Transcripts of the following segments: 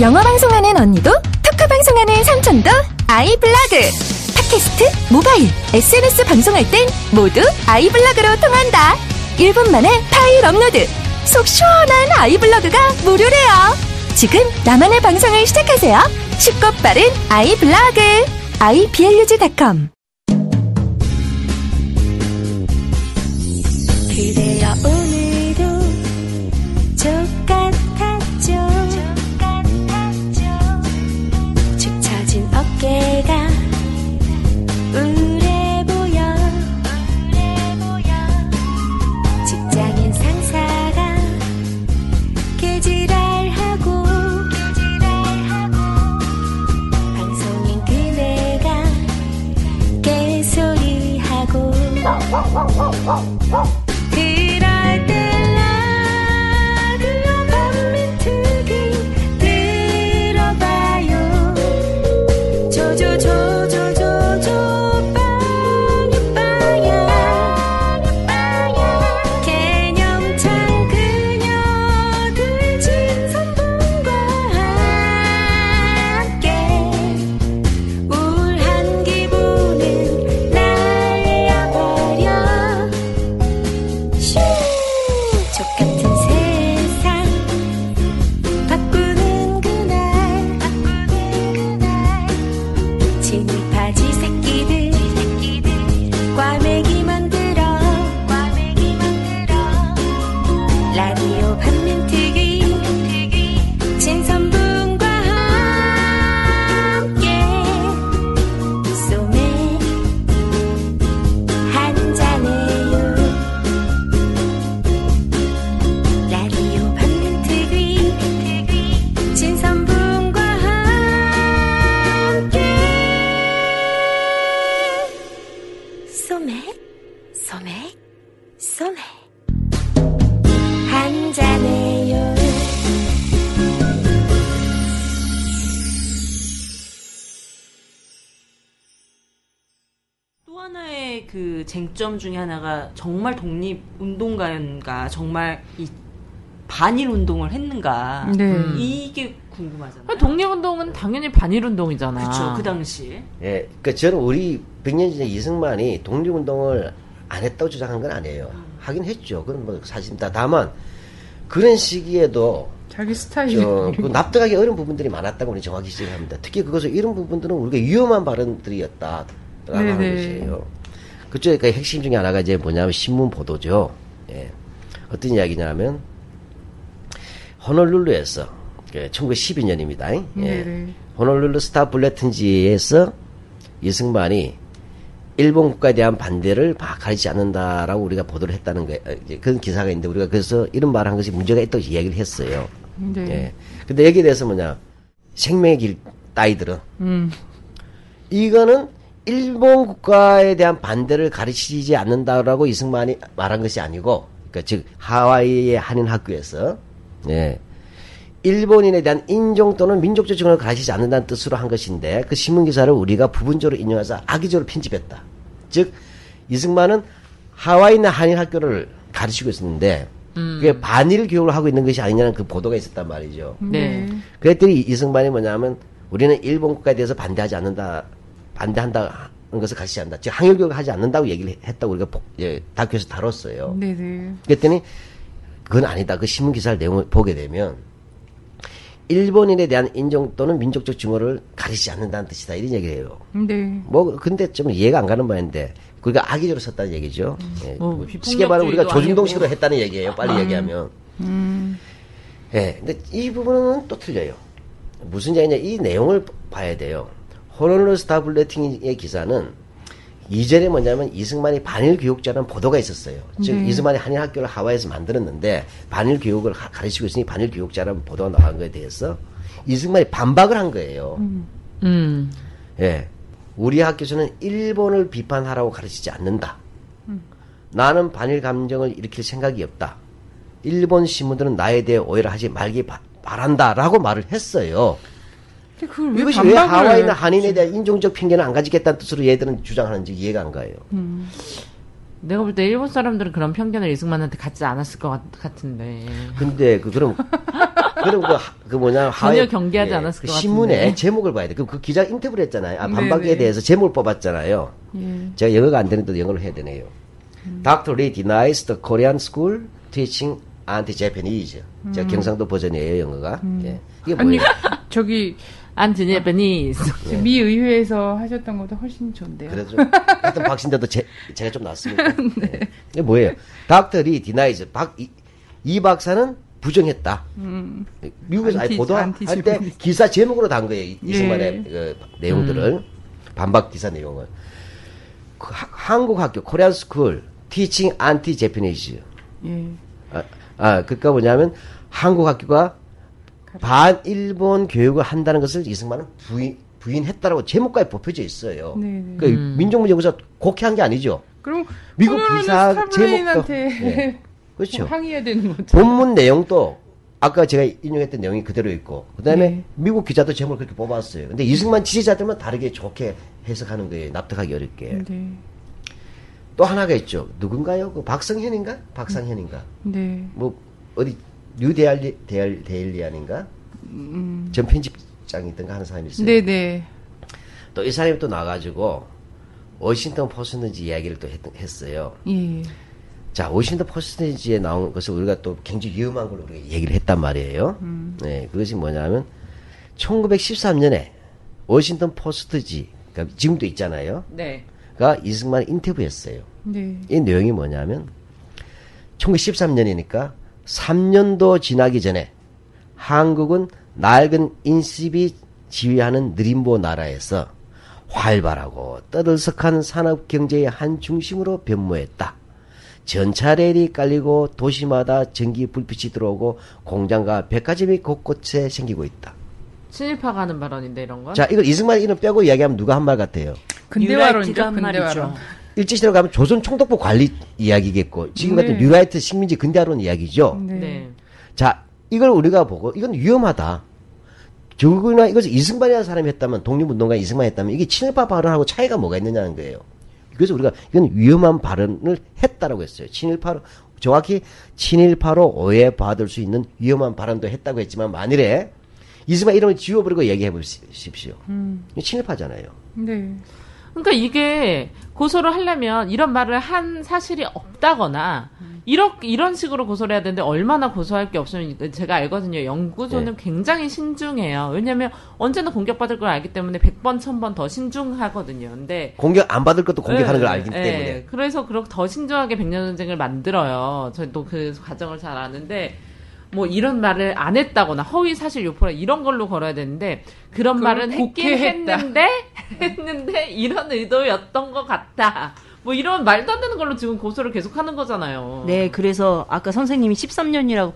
영어 방송하는 언니도 토크 방송하는 삼촌도 아이블로그 팟캐스트, 모바일, SNS 방송할 땐 모두 아이블로그로 통한다. 1분 만에 파일 업로드. 속 시원한 아이블로그가 무료래요. 지금 나만의 방송을 시작하세요. 쉽고 빠른 아이블로그. iblog.com Oh, oh. 쟁점 중에 하나가 정말 독립 운동가였는가, 정말 이 반일 운동을 했는가. 네. 이게 궁금하잖아요. 독립 운동은 당연히 반일 운동이잖아. 그렇죠. 그 당시. 예, 그러니까 저는 우리 100년 전에 이승만이 독립 운동을 안 했다고 주장한 건 아니에요. 하긴 했죠. 그건 뭐 사실입니다. 다만 그런 시기에도 자기 스타일. 저, 그 납득하기 어려운 부분들이 많았다고 우리 정확히 지적합니다. 특히 그것을 이런 부분들은 우리가 위험한 발언들이었다라고 하는 네네. 것이에요. 그쪽에 그 핵심 중에 하나가 이제 뭐냐면 신문 보도죠. 예. 어떤 이야기냐면 호놀룰루에서 1912년입니다. 예. 네네. 호놀룰루 스타 블레튼지에서 이승만이 일본 국가에 대한 반대를 막 가리지 않는다라고 우리가 보도를 했다는 거 이제 그런 기사가 있는데 우리가 그래서 이런 말을 한 것이 문제가 있다고 이야기를 했어요. 네. 예. 근데 여기에 대해서 뭐냐 생명의 길 따위들은 음. 이거는 일본 국가에 대한 반대를 가르치지 않는다라고 이승만이 말한 것이 아니고, 그러니까 즉 하와이의 한인 학교에서 예, 일본인에 대한 인종 또는 민족적 증언을 가르치지 않는다는 뜻으로 한 것인데 그 신문 기사를 우리가 부분적으로 인용해서 악의적으로 편집했다. 즉 이승만은 하와이나 한인 학교를 가르치고 있었는데 그게 반일 교육을 하고 있는 것이 아니냐는 그 보도가 있었단 말이죠. 네. 그랬더니 이승만이 뭐냐면 우리는 일본 국가에 대해서 반대하지 않는다, 반대한다는 것을 가르치지 않는다. 즉 항일 교육을 하지 않는다고 얘기를 했다고 우리가 보- 예, 다큐에서 다뤘어요. 네네. 그랬더니 그건 아니다. 그 신문 기사를 내용을 보게 되면 일본인에 대한 인종 또는 민족적 증오를 가리지 않는다는 뜻이다. 이런 얘기를 해요. 네. 뭐 근데 좀 이해가 안 가는 바인데 우리가 악의적으로 썼다는 얘기죠. 예, 뭐뭐 쉽게 말하면 우리가 조중동식으로. 했다는 얘기예요. 빨리 얘기하면. 음. 예, 근데 이 부분은 또 틀려요. 무슨 얘기냐, 이 내용을 봐야 돼요. 호놀룰루 스타 블레팅의 기사는 이전에 뭐냐면 이승만이 반일 교육자라는 보도가 있었어요. 즉 네. 이승만이 한일 학교를 하와이에서 만들었는데 반일 교육을 가- 가르치고 있으니 반일 교육자라는 보도가 나간 거에 대해서 이승만이 반박을 한 거예요. 음. 예. 우리 학교에서는 일본을 비판하라고 가르치지 않는다. 나는 반일 감정을 일으킬 생각이 없다. 일본 신문들은 나에 대해 오해를 하지 말기 바, 바란다라고 말을 했어요. 이것이 왜 하와이나 한인에 대한 인종적 편견을 안 가지겠다는 뜻으로 얘들은 주장하는지 이해가 안 가요. 내가 볼 때 일본 사람들은 그런 편견을 이승만한테 갖지 않았을 것 같, 같은데. 근데 그 그럼 그럼 그, 하- 그 뭐냐 하회- 경계하지 않았을 그 것 신문에 같은데. 제목을 봐야 돼. 그, 그 기자 인터뷰를 했잖아요. 아, 네네. 반박에 대해서 제목을 뽑았잖아요. 예. 제가 영어가 안 되는데 영어로 해야 되네요. Dr. Lee denies the Korean school teaching anti-Japanese. 제가 경상도 버전이에요, 영어가. 예. 이게 아니, 뭐예요? 저기, 안드니에 베니스. 예. 미 의회에서 하셨던 것도 훨씬 좋은데요. 그래도 좀, 하여튼 박신데도 제, 제가 좀 낫습니다. 네. 이게 뭐예요? Dr. Lee denies. 박, 이, 이 박사는 부정했다. 미국에서 아예 보도할 때. 기사 제목으로 단 거예요. 이- 이승만의 예. 그 내용들을. 반박 기사 내용을. 그 하- 한국 학교, Korean school, teaching anti-Japanese. 예. 아, 아, 그니까 뭐냐면 한국 학교가 반일본 교육을 한다는 것을 이승만은 부인, 부인했다라고 제목까지 뽑혀져 있어요. 네, 네. 그 민족문제에서 곡해한 게 아니죠. 그럼, 미국 기사 Star-Bulletin한테 제목도- 예. 그렇죠. 항의해야 되는 거죠. 본문 내용도 아까 제가 인용했던 내용이 그대로 있고 그다음에 네. 미국 기자도 제목을 그렇게 뽑았어요. 근데 이승만 지지자들만 다르게 좋게 해석하는 거예요. 납득하기 어렵게. 네. 또 하나가 있죠. 누군가요? 그 박성현인가? 박상현인가? 네. 뭐 어디 뉴데일리 데일, 데일리안인가? 전 편집장이든가 하는 사람이 있어요. 음. 네네. 또 이 사람이 또 나가지고 워싱턴 포스트지 이야기를 또 했, 어요 예. 자, 워싱턴 포스트지에 나온 것을 우리가 또 굉장히 위험한 걸 우리가 얘기를 했단 말이에요. 네, 그것이 뭐냐면 1913년에 워싱턴 포스트지, 그러니까 지금도 있잖아요. 네. 가 이승만 인터뷰했어요. 네. 이 내용이 뭐냐면 1913년이니까 3년도 지나기 전에 한국은 낡은 인습이 지휘하는 느림보 나라에서 활발하고 떠들썩한 산업 경제의 한 중심으로 변모했다. 전차 레일이 깔리고 도시마다 전기 불빛이 들어오고 공장과 백화점이 곳곳에 생기고 있다. 친일파가 하는 발언인데 이런 건? 자, 이걸 이승만 이름 빼고 이야기하면 누가 한 말 같아요? 근대화론이죠. 근대화론. 일제시대로 가면 조선 총독부 관리 이야기겠고 지금 같은 네. 뉴라이트 식민지 근대화론 이야기죠. 네. 네. 자, 이걸 우리가 보고 이건 위험하다. 적으나 이것을 이승만이라는 사람이 했다면 독립운동가 이승만이 했다면 이게 친일파 발언하고 차이가 뭐가 있느냐는 거예요. 그래서 우리가 이건 위험한 발언을 했다라고 했어요. 친일파로 정확히 친일파로 오해받을 수 있는 위험한 발언도 했다고 했지만 만일에 이승만 이름을 지워버리고 얘기해 보십시오. 이거 친일파잖아요. 네. 그러니까 이게 고소를 하려면 이런 말을 한 사실이 없다거나 이런 이런 식으로 고소를 해야 되는데 얼마나 고소할 게 없으면 제가 알거든요. 연구소는 굉장히 신중해요. 왜냐하면 언제나 공격받을 걸 알기 때문에 100번, 1000번 더 신중하거든요. 근데 공격 안 받을 것도 공격하는 걸 예, 알기 예. 때문에. 그래서 그렇게 더 신중하게 백년 전쟁을 만들어요. 저도 그 과정을 잘 아는데 뭐 이런 말을 안 했다거나 허위 사실 유포라 이런 걸로 걸어야 되는데 그런 말은 했긴. 했는데 했는데 이런 의도였던 것 같다. 뭐 이런 말도 안 되는 걸로 지금 고소를 계속하는 거잖아요. 네, 그래서 아까 선생님이 13년이라고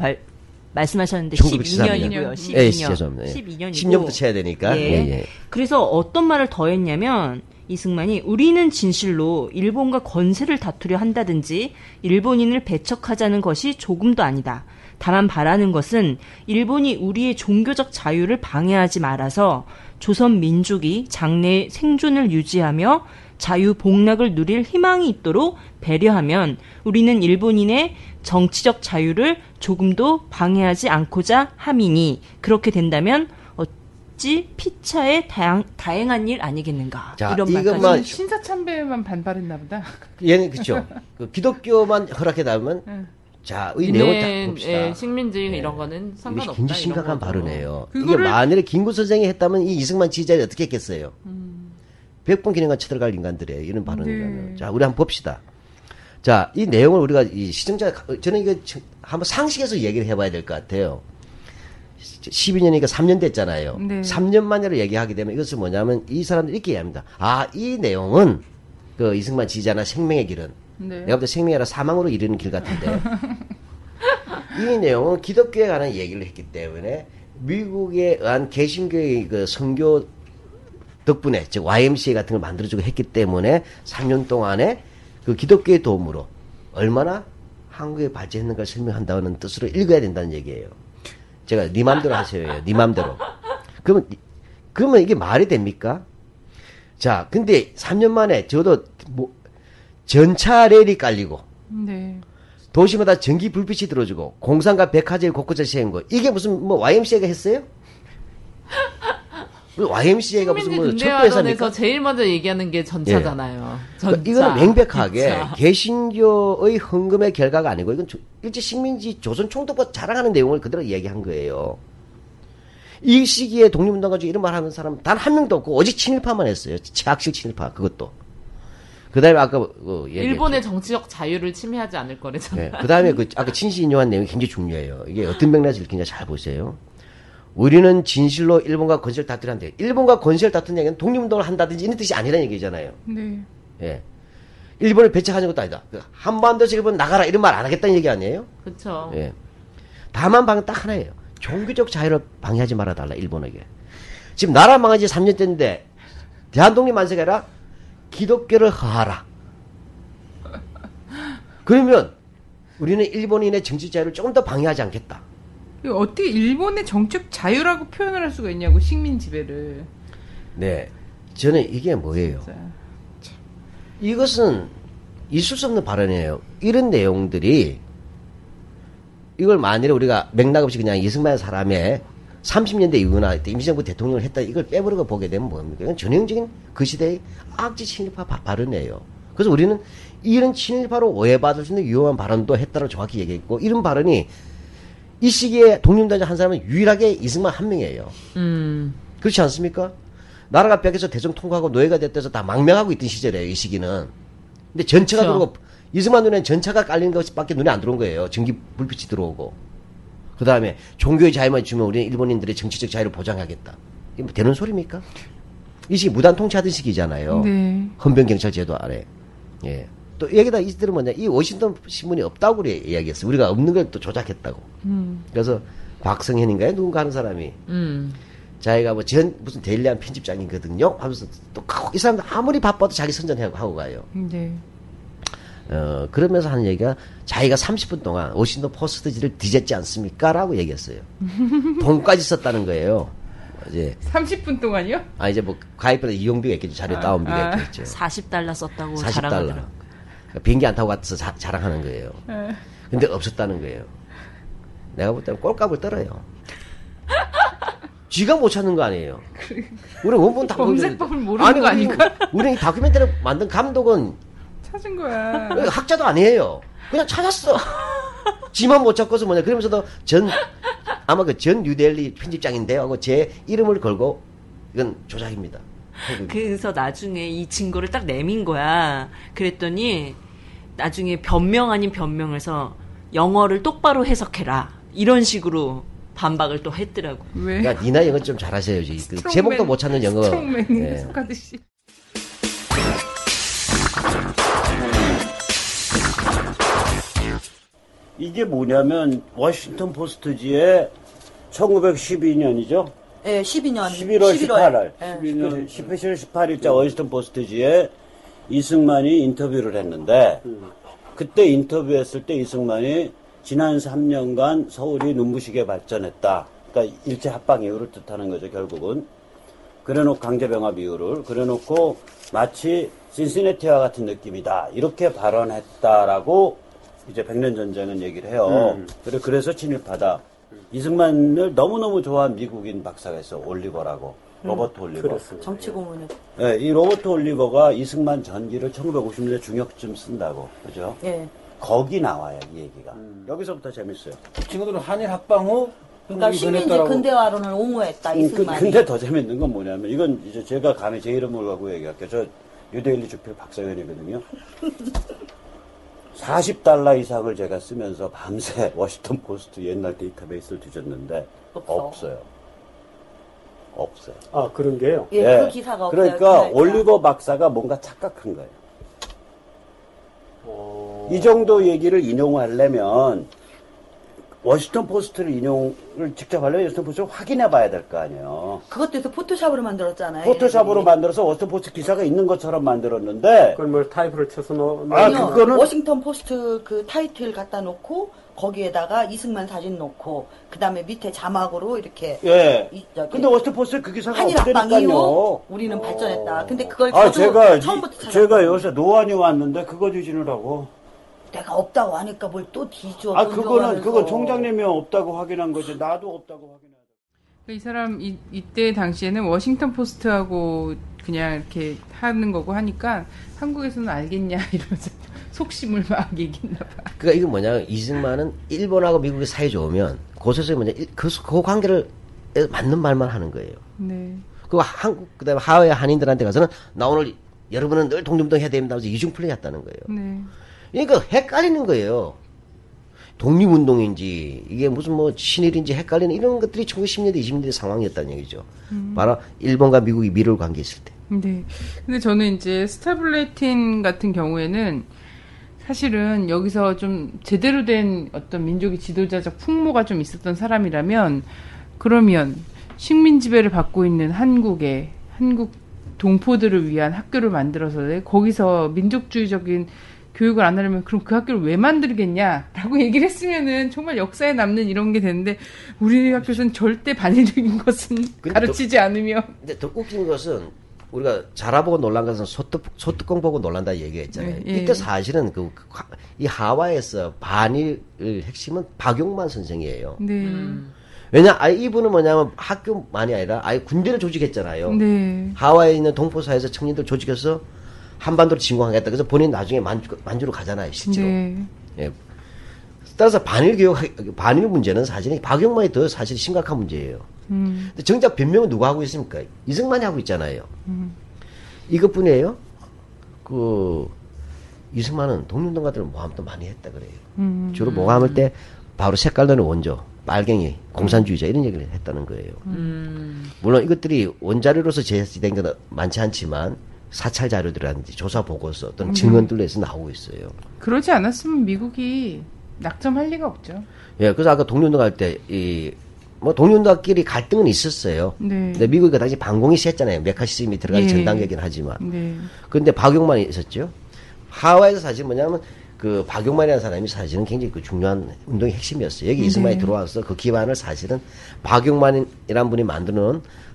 말씀하셨는데 1913 년. 12년이고요. 예, 12년. 죄송합니다. 예. 12년이고. 10년부터 쳐야 되니까. 예. 예, 예. 그래서 어떤 말을 더 했냐면 이승만이 우리는 진실로 일본과 권세를 다투려 한다든지 일본인을 배척하자는 것이 조금도 아니다. 다만 바라는 것은 일본이 우리의 종교적 자유를 방해하지 말아서 조선 민족이 장래의 생존을 유지하며 자유 복락을 누릴 희망이 있도록 배려하면 우리는 일본인의 정치적 자유를 조금도 방해하지 않고자 함이니 그렇게 된다면 어찌 피차의 다양, 다행한 일 아니겠는가 자, 이런 말까지 신사참배만 반발했나 보다. 얘는 그쵸. 그 기독교만 허락해다면 응. 자, 이 내용을 딱 봅시다. 예, 식민지 예. 이런 거는 이게 상관없다. 굉장히 심각한. 발언이에요. 이게 그거를- 만일에 김구 선생이 했다면 이 이승만 지지자들이 어떻게 했겠어요? 음. 백번 기념관 쳐들어갈 인간들이에요. 이런 발언이라면. 네. 자, 우리 한번 봅시다. 자, 이 내용을 우리가 이 시청자, 저는 이거 지- 한번 상식에서 얘기를 해봐야 될 것 같아요. 12년이니까 3년 됐잖아요. 네. 3년 만으로 얘기하게 되면 이것은 뭐냐면 이 사람들이 이렇게 이해합니다. 아, 이 내용은 그 이승만 지지자나 생명의 길은 네. 내가 볼 때 생명이 아니라 사망으로 이르는 길 같은데 이 내용은 기독교에 관한 얘기를 했기 때문에 미국에 의한 개신교의 그 선교 덕분에 즉 YMCA 같은 걸 만들어주고 했기 때문에 3년 동안에 그 기독교의 도움으로 얼마나 한국에 발전했는 걸 설명한다는 뜻으로 읽어야 된다는 얘기예요. 제가 네 맘대로 하세요. 네 맘대로. 그러면 그러면 이게 말이 됩니까? 자, 근데 3년 만에 저도 뭐 전차 레일이 깔리고 네. 도시마다 전기 불빛이 들어주고 공산과 백화점이 곳곳에 세운 거 이게 무슨 뭐 YMCA가 했어요? YMCA가 무슨 뭐? 근대화론에서 제일 먼저 얘기하는 게 전차잖아요. 전차. 그러니까 이거는 명백하게 전차. 개신교의 헌금의 결과가 아니고 이건 조- 일제 식민지 조선 총독부 자랑하는 내용을 그대로 얘기한 거예요. 이 시기에 독립운동 가지고 이런 말 하는 사람 단 한 명도 없고 오직 친일파만 했어요. 최악실 친일파 그것도. 그다음에 아까 그 얘기했죠. 일본의 정치적 자유를 침해하지 않을 거래잖아요. 네. 그 다음에 그, 아까 친시 인용한 내용이 굉장히 중요해요. 이게 어떤 맥락에서 읽히냐 잘 보세요. 우리는 진실로 일본과 건설 다투려 한대. 일본과 건설 다투는 얘기는 독립운동을 한다든지 이런 뜻이 아니라는 얘기잖아요. 네. 예. 일본을 배척하는 것도 아니다. 그 한반도에서 일본 나가라 이런 말 안 하겠다는 얘기 아니에요? 그렇죠. 예. 다만 방은 딱 하나예요. 종교적 자유를 방해하지 말아달라, 일본에게. 지금 나라 망한 지 3년 됐는데, 대한독립 만세가 아니라 기독교를 허하라. 그러면 우리는 일본인의 정치 자유를 조금 더 방해하지 않겠다. 어떻게 일본의 정책 자유라고 표현을 할 수가 있냐고 식민 지배를. 네. 저는 이게 뭐예요? 자, 이것은 있을 수 없는 발언이에요. 이런 내용들이 이걸 만일에 우리가 맥락 없이 그냥 이승만 사람의 30년대 이후나 임시정부 대통령을 했다 이걸 빼버리고 보게 되면 뭡니까? 이건 전형적인 그 시대의 악지 친일파 바- 발언이에요. 그래서 우리는 이런 친일파로 오해받을 수 있는 위험한 발언도 했다고 정확히 얘기했고 이런 발언이 이 시기에 독립단자 한 사람은 유일하게 이승만 한 명이에요. 음. 그렇지 않습니까? 나라가 벽에서 대중 통과하고 노예가 됐다해서 다 망명하고 있던 시절이에요, 이 시기는. 근데 전차가 그렇죠. 들어오고, 이승만 눈에는 전차가 깔리는 것밖에 눈에 안 들어온 거예요. 전기 불빛이 들어오고. 그 다음에 종교의 자유만 주면 우리는 일본인들의 정치적 자유를 보장하겠다. 이게 뭐 되는 소리입니까? 이 시기 무단 통치하던 시기잖아요. 네. 헌병 경찰 제도 아래. 예. 또 여기다 이들은 뭐냐, 이 워싱턴 신문이 없다고 그래 이야기했어요. 우리가 없는 걸 또 조작했다고. 음. 그래서 곽성현인가요? 누군가 하는 사람이 음. 자기가 뭐 전 무슨 데일리한 편집장이거든요. 하면서 또 이 사람들 아무리 바빠도 자기 선전하고 하고 가요. 네. 어 그러면서 하는 얘기가 자기가 30분 동안 워싱턴 포스트지를 뒤졌지 않습니까?라고 얘기했어요. 돈까지 썼다는 거예요. 이제 30분 동안요? 아 이제 뭐 가입비나 이용비가 있겠죠. 자료 아, 다운비가 아. 있겠죠. 40달러 썼다고 40달러. 자랑하더라고요. 그러니까 비행기 안 타고 가서 자, 자랑하는 거예요. 네. 근데 없었다는 거예요. 내가 볼 때는 꼴값을 떨어요. 쥐가 못 찾는 거 아니에요. 우리 원본 다 검색법을. 모르는 아니, 거 아닐까? 우리 이 다큐멘터리 만든 감독은 찾은 거야. 학자도 아니에요. 그냥 찾았어. 지만 못 찾고서 뭐냐. 그러면서도 전, 아마 그 전 뉴델리 편집장인데요. 하고 제 이름을 걸고 이건 조작입니다. 그래서 나중에 이 증거를 딱 내민 거야. 그랬더니 나중에 변명 아닌 변명을 해서 영어를 똑바로 해석해라. 이런 식으로 반박을 또 했더라고. 왜? 그러니까 니나 영어 좀 잘하셔야지. 그 제목도 못 찾는 영어. strongman이 예. 해석하듯이. 이게 뭐냐면 워싱턴 포스트지에 1912년이죠. 예, 12년. 11월 18일. 예. 11월 17일 18일자 워싱턴 포스트지에 이승만이 인터뷰를 했는데 그때 인터뷰했을 때 이승만이 지난 3년간 서울이 눈부시게 발전했다. 그러니까 일제 합방 이후를 뜻하는 거죠, 결국은. 그래놓고 강제병합 이후를 그래놓고 마치 신시내티와 같은 느낌이다. 이렇게 발언했다라고 이제 백년 전쟁은 얘기를 해요. 그래 그래서 친일파다. 이승만을 너무너무 좋아한 미국인 박사가 있어 올리버라고 로버트 올리버. 정치 고문을. 네, 이 로버트 올리버가 이승만 전기를 1950년대 중역쯤 쓴다고 그죠? 예. 거기 나와요 이 얘기가. 여기서부터 재밌어요. 친구들은 한일 합방 후 그러니까 식민지. 근대화론을 옹호했다, 음, 그- 이승만이. 근데 더 재밌는 건 뭐냐면 이건 이제 제가 감히 제 이름을 갖고 얘기할게요. 저 뉴데일리 주필 박성현이거든요. 40달러 이상을 제가 쓰면서 밤새 워싱턴 포스트 옛날 데이터베이스를 뒤졌는데 없어. 없어요. 없어요. 아 그런 게요. 예, 예. 그 기사가 없어요. 그러니까 그. 올리버 박사가 뭔가 착각한 거예요. 어... 이 정도 얘기를 인용하려면 워싱턴 포스트를 인용을 직접 하려면 워싱턴 포스트를 확인해 봐야 될 거 아니에요. 그것도 해서 포토샵으로 만들었잖아요. 포토샵으로 얘네들이. 만들어서 워싱턴 포스트 기사가 있는 것처럼 만들었는데 그걸 뭘 타이프를 쳐서 넣 아, 아니요. 그거는- 워싱턴 포스트 그 타이틀 갖다 놓고 거기에다가 이승만 사진 놓고 그다음에 밑에 자막으로 이렇게 예. 이- 저기 근데 워싱턴 포스트에 그 기사가 한일 합방 없다니까요. 이후 우리는 발전했다. 근데 그걸 아, 저도 제가 처음부터 이- 찾았거든요. 제가 요새 노안이 왔는데 그거 뒤지느라고. 내가 없다고 하니까 뭘 또 뒤져. 아, 돈 그거는. 그건 총장님이 없다고 확인한 거지. 나도 없다고 확인해. 이 사람 이, 이때 당시에는 워싱턴 포스트하고 그냥 이렇게 하는 거고 하니까 한국에서는 알겠냐 이러면서 속심을 막 얘기했나 봐. 그러니까 이건 뭐냐 이승만은 일본하고 미국이 사이 좋으면 고소서 뭐냐 일- 그, 그 관계를 맞는 말만 하는 거예요. 네. 그 한국 그다음에 하와이 한인들한테 가서는 나 오늘 여러분은 늘 동dum동 해야 됩니다 하면서 이중 플레이 했다는 거예요. 네. 그러니까 헷갈리는 거예요. 독립운동인지 이게 무슨 뭐 신일인지 헷갈리는 이런 것들이 1910년대 20년대 상황이었다는 얘기죠. 바로 일본과 미국이 미를 관계했을 때. 네. 근데 저는 이제 스타블레틴 같은 경우에는 사실은 여기서 좀 제대로 된 어떤 민족의 지도자적 풍모가 좀 있었던 사람이라면 그러면 식민 지배를 받고 있는 한국에 한국 동포들을 위한 학교를 만들어서 거기서 민족주의적인 교육을 안 하려면 그럼 그 학교를 왜 만들겠냐라고 얘기를 했으면은 정말 역사에 남는 이런 게 되는데 우리 학교에서는 절대 반일적인 것은 가르치지 않으며 근데 더 웃긴 것은 우리가 자라보고 놀란 것은 소뚜, 소뚜껑 보고 놀란다 얘기했잖아요. 네, 예. 이때 사실은 그, 이 하와이에서 반일 핵심은 박용만 선생이에요. 네. 왜냐, 아 이분은 뭐냐면 학교만이 아니라 아예 군대를 조직했잖아요. 네. 하와이에 있는 동포사에서 청년들 조직해서 한반도를 진공하겠다. 그래서 본인 나중에 만주, 만주로 가잖아요, 실제로. 네. 예. 따라서 반일 교육, 반일 문제는 사실 박용만이 더 사실 심각한 문제예요. 음. 근데 정작 변명은 누가 하고 있습니까? 이승만이 하고 있잖아요. 이것뿐이에요. 그 이승만은 독립운동 같은 모함도 많이 했다 그래요. 음. 주로 모함할 때 바로 색깔 도는 원조, 빨갱이, 공산주의자 이런 얘기를 했다는 거예요. 음. 물론 이것들이 원자료로서 제시된 건 많지 않지만 사찰 자료들이라든지 조사 보고서 또는 증언들로 해서 나오고 있어요. 그러지 않았으면 미국이 낙점할 리가 없죠. 예, 그래서 아까 독립운동 할 때, 이, 뭐, 독립운동끼리 갈등은 있었어요. 네. 근데 미국이 그 당시 방공이 셌잖아요. 메카시즘이 들어가기 예. 전단계긴 하지만. 네. 근데 박용만이 있었죠. 하와이에서 사실 뭐냐면, 그 박용만이라는 사람이 사실은 굉장히 그 중요한 운동의 핵심이었어요. 여기 이승만이 들어와서 그 기반을 사실은 박용만이라는 분이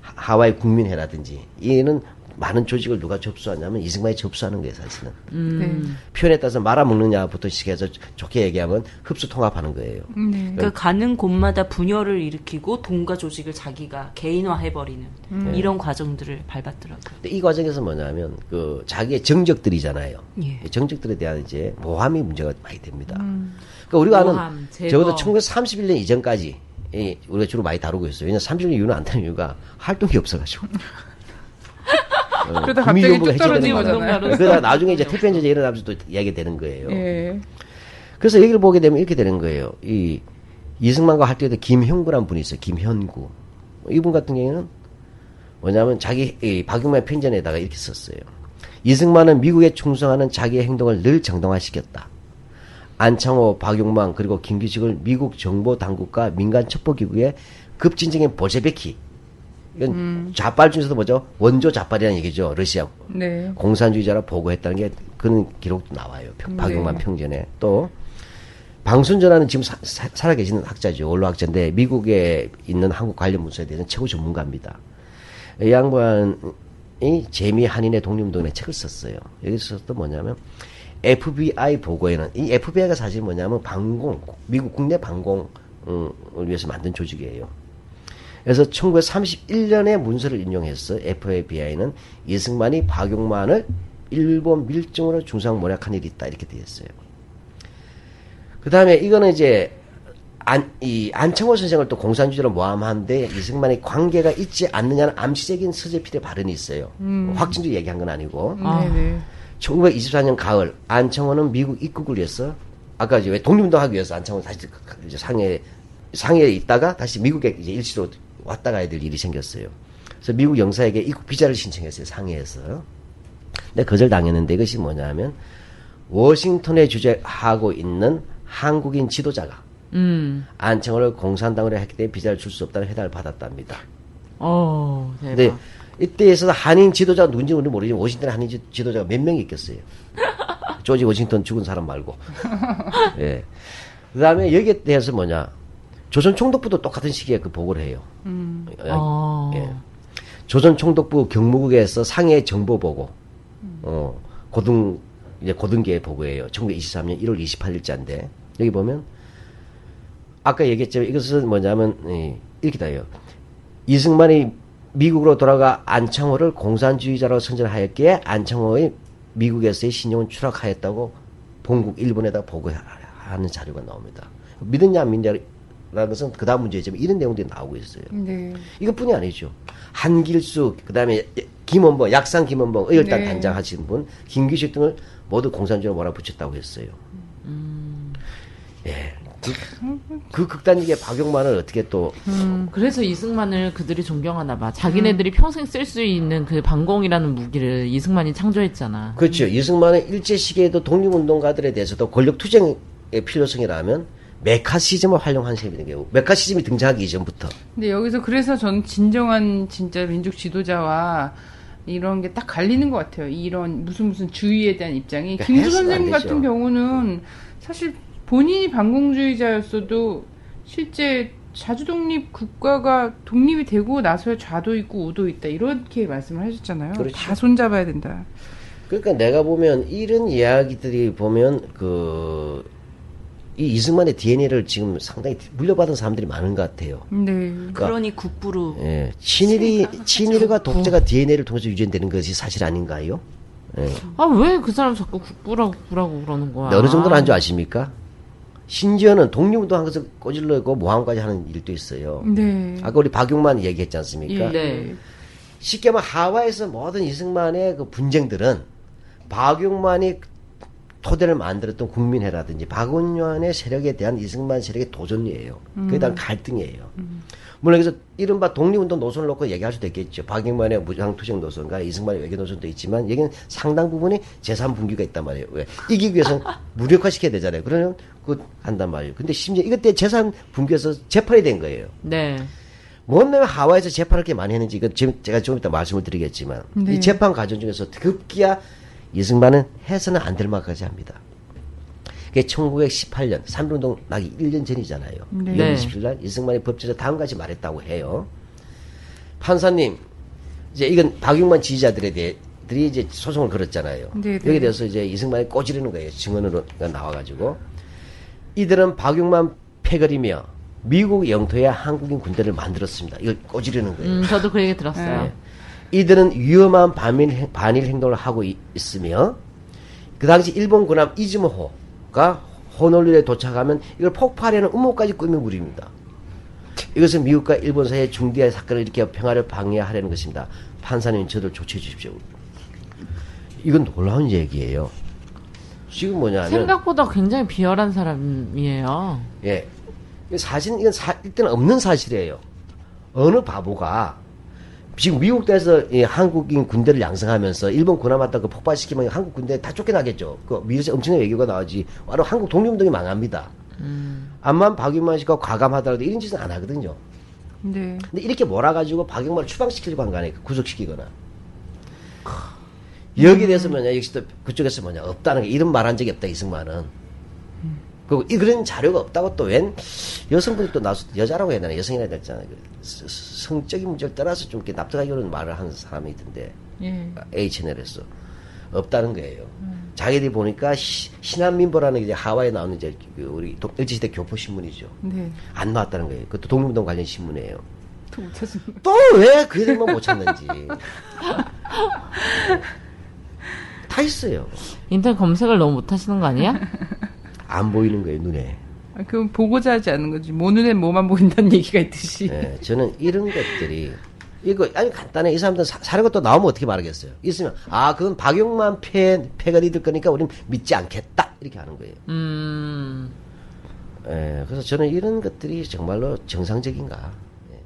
하- 하와이 국민회라든지, 이는 많은 조직을 누가 접수하냐면 이승만이 접수하는 거예요, 사실은. 네. 표현에 따라서 말아먹느냐부터 시작해서 좋게 얘기하면 흡수 통합하는 거예요. 네. 그러니까 가는 곳마다 분열을 일으키고 동가 조직을 자기가 개인화해버리는 이런 과정들을 밟았더라고요. 근데 이 과정에서 뭐냐면 그 자기의 정적들이잖아요. 예. 이 정적들에 대한 이제 모함이 문제가 많이 됩니다. 그러니까 우리가 아는 모함, 제거. 적어도 1931년 이전까지 이 우리가 주로 많이 다루고 있어요. 왜냐면 30년 이후는 안 되는 이유가 활동이 없어가지고. 어, 그러다 갑자기 뚝 떨어진 해체되는 거잖아요. 그러다가 나중에 이제 태평 전쟁 일어나면서 또 이야기가 되는 거예요. 예. 그래서 얘기를 보게 되면 이렇게 되는 거예요. 이 이승만과 할 때도 김형구란 분이 있어요. 김현구. 이분 같은 경우에는 뭐냐면 자기 이 박용만의 편전에다가 이렇게 썼어요. 이승만은 미국에 충성하는 자기의 행동을 늘 정당화시켰다. 안창호, 박용만 그리고 김기식을 미국 정보 당국과 민간 첩보기구의 급진적인 보제베키 이건 좌빨 중에서도 뭐죠? 원조 좌빨이라는 얘기죠. 러시아 네. 공산주의자라 보고했다는 게 그런 기록도 나와요. 평- 네. 박용만 평전에 또 방순전하는 지금 사- 사- 살아계시는 학자죠. 원로학자인데 미국에 있는 한국 관련 문서에 대해서는 최고 전문가입니다. 이 양반이 재미 한인의 독립운동에 책을 썼어요. 여기서 또 뭐냐면 FBI 보고에는 이 FBI가 사실 뭐냐면 방공 미국 국내 방공을 위해서 만든 조직이에요. 그래서 1931년에 문서를 인용해서 FBI는 이승만이 박용만을 일본 밀정으로 중상 모략한 일이 있다 이렇게 되어 있어요. 그 다음에 이거는 이제 안, 이 안창호 선생을 또 공산주의로 모함하는데 이승만의 관계가 있지 않느냐는 암시적인 서재필의 발언이 있어요. 확진주의 얘기한 건 아니고. 네네. 1924년 가을 안창호는 미국 입국을 위해서 아까 이제 왜 독립운동 하기 위해서 안창호 다시 이제 상해 상해에 있다가 다시 미국에 이제 일시로 왔다 가야 될 일이 생겼어요. 그래서 미국 영사에게 입국 비자를 신청했어요 상해에서. 근데 거절 당했는데 이것이 뭐냐면 워싱턴에 주재하고 있는 한국인 지도자가 음. 안창호를 공산당으로 했기 때문에 비자를 줄 수 없다는 해달을 받았답니다. 어, 대박. 근데 이때 에서 한인 지도자 누군지 우리 모르지만 워싱턴에 한인 지- 지도자가 몇 명이 있겠어요. 조지 워싱턴 죽은 사람 말고. 예. 그 다음에 여기에 대해서 뭐냐. 조선 총독부도 똑같은 시기에 그 보고를 해요. 어. 예. 조선 총독부 경무국에서 상해 정보 보고, 어, 고등, 이제 고등계 보고예요. 1923년 1월 28일자인데, 여기 보면, 아까 얘기했지만 이것은 뭐냐면, 이, 이렇게 다요. 이승만이 미국으로 돌아가 안창호를 공산주의자로 선전하였기에 안창호의 미국에서의 신용은 추락하였다고 본국 일본에다 보고하는 자료가 나옵니다. 믿었냐 안 믿냐 라는 것은 그 다음 문제지만 이런 내용들이 나오고 있어요. 네. 이것뿐이 아니죠. 한길수, 그 다음에 김원봉, 약산 김원봉, 의열단 네. 단장 하신 분, 김규식 등을 모두 공산주의로 몰아붙였다고 했어요. 예. 그, 그 극단적인 박용만을 어떻게 또, 음, 그래서 이승만을 그들이 존경하나 봐. 자기네들이 평생 쓸 수 있는 그 반공이라는 무기를 이승만이 창조했잖아. 그렇죠. 이승만은 일제 시기에도 독립운동가들에 대해서도 권력 투쟁의 필요성이라면 메카시즘을 활용한 셈이는 경우, 메카시즘이 등장하기 이전부터. 근데 여기서 그래서 저는 진정한 진짜 민족 지도자와 이런 게 딱 갈리는 것 같아요. 이런 무슨 무슨 주의에 대한 입장이 그러니까 안 선생님. 같은 경우는 사실 본인이 반공주의자였어도 실제 자주독립 국가가 독립이 되고 나서야 좌도 있고 우도 있다 이렇게 말씀을 하셨잖아요. 그렇죠. 다 손잡아야 된다. 그러니까 내가 보면 이런 이야기들이 보면 그, 이 이승만의 DNA를 지금 상당히 물려받은 사람들이 많은 것 같아요. 네. 그러니까 그러니 국부로 예, 친일이 친일과 독재가 DNA를 통해서 유전되는 것이 사실 아닌가요? 예. 아, 왜 그 사람 자꾸 국부라고 국부라고 그러는 거야? 어느 정도로 한줄 아십니까? 심지어는 독립운동한 것을 꼬질러고 모함까지 하는 일도 있어요. 네. 아까 우리 박용만 얘기했지 않습니까? 예. 네. 쉽게 말하면 하와이에서 모든 이승만의 그 분쟁들은 박용만이 토대를 만들었던 국민회라든지 박원년의 세력에 대한 이승만 세력의 도전이에요. 그에 대한 갈등이에요. 물론 여기서 이른바 독립운동 노선을 놓고 얘기할 수도 있겠죠. 박용만의 무장투쟁 노선과 이승만의 외교 노선도 있지만 여기는 상당 부분이 재산분기가 있단 말이에요. 왜? 이기기 위해서는 무력화시켜야 되잖아요. 그러면 그 한단 말이에요. 근데 심지어 이것 때 재산 분기에서 재판이 된 거예요. 네. 뭔 놈이 하와이에서 재판을 이렇게 많이 했는지 이건 지금 제가 좀 이따 말씀을 드리겠지만 네. 이 재판 과정 중에서 급기야 이승만은 해서는 안 될 말까지 합니다. 그게 1918년 3.1운동 나기 1년 전이잖아요. 네. 2월 네. 27일 날 이승만이 법정에서 다음까지 말했다고 해요. 판사님, 이제 이건 박용만 지지자들에 대해 들이 이제 소송을 걸었잖아요. 네, 네. 여기에 대해서 이제 이승만이 꼬지르는 거예요. 증언으로 나와가지고 이들은 박용만 패거리며 미국 영토에 한국인 군대를 만들었습니다. 이걸 꼬지르는 거예요. 음, 저도 그 얘기 들었어요. 네. 이들은 위험한 반일, 행- 반일 행동을 하고 이- 있으며 그 당시 일본 군함 이즈모호가 호놀루에 도착하면 이걸 폭발하는 음모까지 꾸며 부립니다. 이것은 미국과 일본 사이의 중대한 사건을 일으켜 평화를 방해하려는 것입니다. 판사님 저들 조치해 주십시오. 이건 놀라운 얘기예요. 지금 뭐냐면 생각보다 굉장히 비열한 사람이에요. 예. 사실, 이건 사, 일단 없는 사실이에요. 어느 바보가 지금 미국에서 이 한국인 군대를 양성하면서 일본 군함 왔다 그 폭발시키면 한국 군대 다 쫓겨나겠죠. 그 미국에서 엄청난 외교가 나오지. 바로 한국 독립운동이 망합니다. 암만 박윤만 씨가 과감하더라도 이런 짓은 안 하거든요. 네. 근데 이렇게 몰아가지고 박용만을 추방시키려고 한 거 아니에요. 구속시키거나. 여기에 대해서 뭐냐, 역시 또 그쪽에서 뭐냐, 없다는 게, 이런 말 한 적이 없다, 이승만은. 그리고 이 그런 자료가 없다고 또 웬 여성분이 또 나서 여자라고 해야 되나 여성이라 해야 되잖아요. 그 성적인 문제를 떠나서 좀 이렇게 납득하기 어려운 말을 하는 사람이 있던데 예. A 채널에서 없다는 거예요. 자기들이 보니까 시, 신한민보라는 게 이제 하와이에 나오는 이제 그 우리 도- 일제시대 교포 신문이죠. 네. 안 나왔다는 거예요. 그것도 독립운동 관련 신문이에요. 또 못하신 거. 또왜그 이름만 못 찾는지. 다 있어요. 인터넷 검색을 너무 못 하시는 거 아니야? 안 보이는 거예요, 눈에. 아, 그건 보고자 하지 않는 거지. 모 눈에 뭐만 보인다는 얘기가 있듯이. 예, 저는 이런 것들이, 이거, 아니, 간단해. 이 사람들 사, 사례가 또 나오면 어떻게 말하겠어요? 있으면, 아, 그건 박용만 패, 패가 리들 거니까 우리는 믿지 않겠다. 이렇게 하는 거예요. 음, 예, 그래서 저는 이런 것들이 정말로 정상적인가. 예.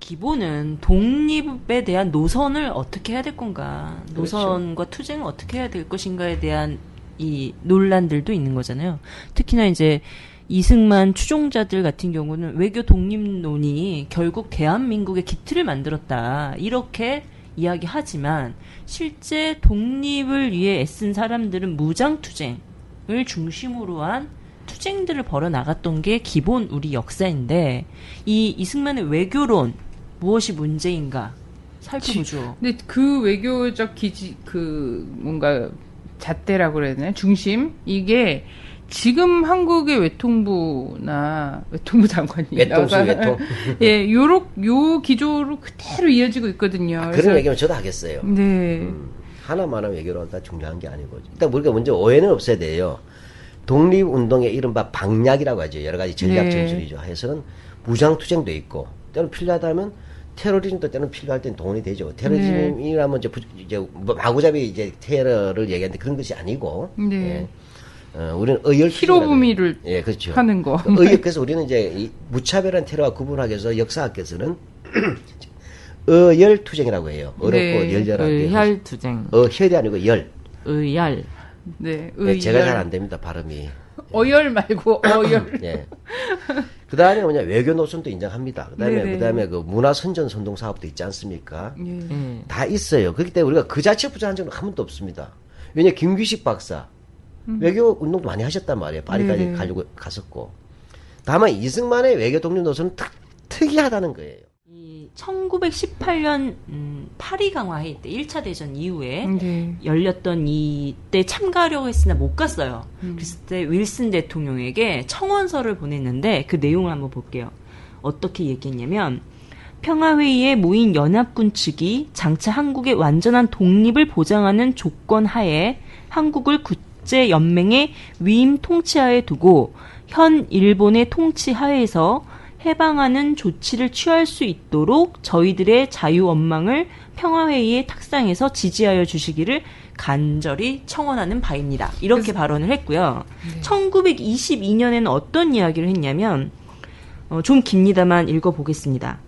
기본은 독립에 대한 노선을 어떻게 해야 될 건가, 노선과 투쟁을 어떻게 해야 될 것인가에 대한 이 논란들도 있는 거잖아요. 특히나 이제 이승만 추종자들 같은 경우는 외교 독립론이 결국 대한민국의 기틀을 만들었다. 이렇게 이야기하지만 실제 독립을 위해 애쓴 사람들은 무장투쟁을 중심으로 한 투쟁들을 벌여 나갔던 게 기본 우리 역사인데 이 이승만의 외교론 무엇이 문제인가 살펴보죠. 근데 그 외교적 기지 그 뭔가 잣대라고 그래야 되나 중심 이게 지금 한국의 외통부나 외통부 장관이 외통수, 외통. 예 요렇 요 기조로 그대로 이어지고 있거든요. 아, 그런 얘기면 저도 하겠어요. 네. 하나만한 외교로 다 중요한 게 아니고 일단 우리가 먼저 오해는 없어야 돼요. 독립운동의 이른바 방략이라고 하죠. 여러 가지 전략 네. 전술이죠. 해서는 무장투쟁도 있고 때로는 필요하다면 테러리즘도 때는 필요할 땐 동원이 되죠. 테러리즘이라면 이제, 부- 이제 뭐 마구잡이 이제 테러를 얘기하는데 그런 것이 아니고 네. 예. 어, 우리는 의열 히로부미를 예, 그렇죠. 하는 거. 그 의열 그래서 우리는 이제 이 무차별한 테러와 구분하기 위해서 역사학에서는 의열 투쟁이라고 해요. 어렵고 네. 열렬하게. 의혈 투쟁. 어 혈이 아니고 열. 의열. 네. 네, 의열. 제가 잘 안 됩니다 발음이. 어열 말고 어열. 예. 그 다음에 뭐냐 외교 노선도 인정합니다. 그 다음에 네네. 그 다음에 그 문화 선전 선동 사업도 있지 않습니까? 예. 예. 다 있어요. 그렇기 때문에 우리가 그 자체 부자한 적은 한 번도 없습니다. 왜냐 김규식 박사 외교 운동도 많이 하셨단 말이에요. 파리까지 음. 가려고 갔었고. 다만 이승만의 외교 독립 노선은 특, 특이하다는 거예요. 이 1918년 음, 파리 강화 회의 때 1차 대전 이후에 네. 열렸던 이때 참가하려고 했으나 못 갔어요. 그랬을 때 윌슨 대통령에게 청원서를 보냈는데 그 내용을 한번 볼게요. 어떻게 얘기했냐면 평화회의에 모인 연합군 측이 장차 한국의 완전한 독립을 보장하는 조건 하에 한국을 국제연맹의 위임 통치하에 두고 현 일본의 통치 하에서 해방하는 조치를 취할 수 있도록 저희들의 자유 원망을 평화회의의 탁상에서 지지하여 주시기를 간절히 청원하는 바입니다. 이렇게 발언을 했고요. 1922년에는 어떤 이야기를 했냐면 어, 좀 깁니다만 읽어보겠습니다.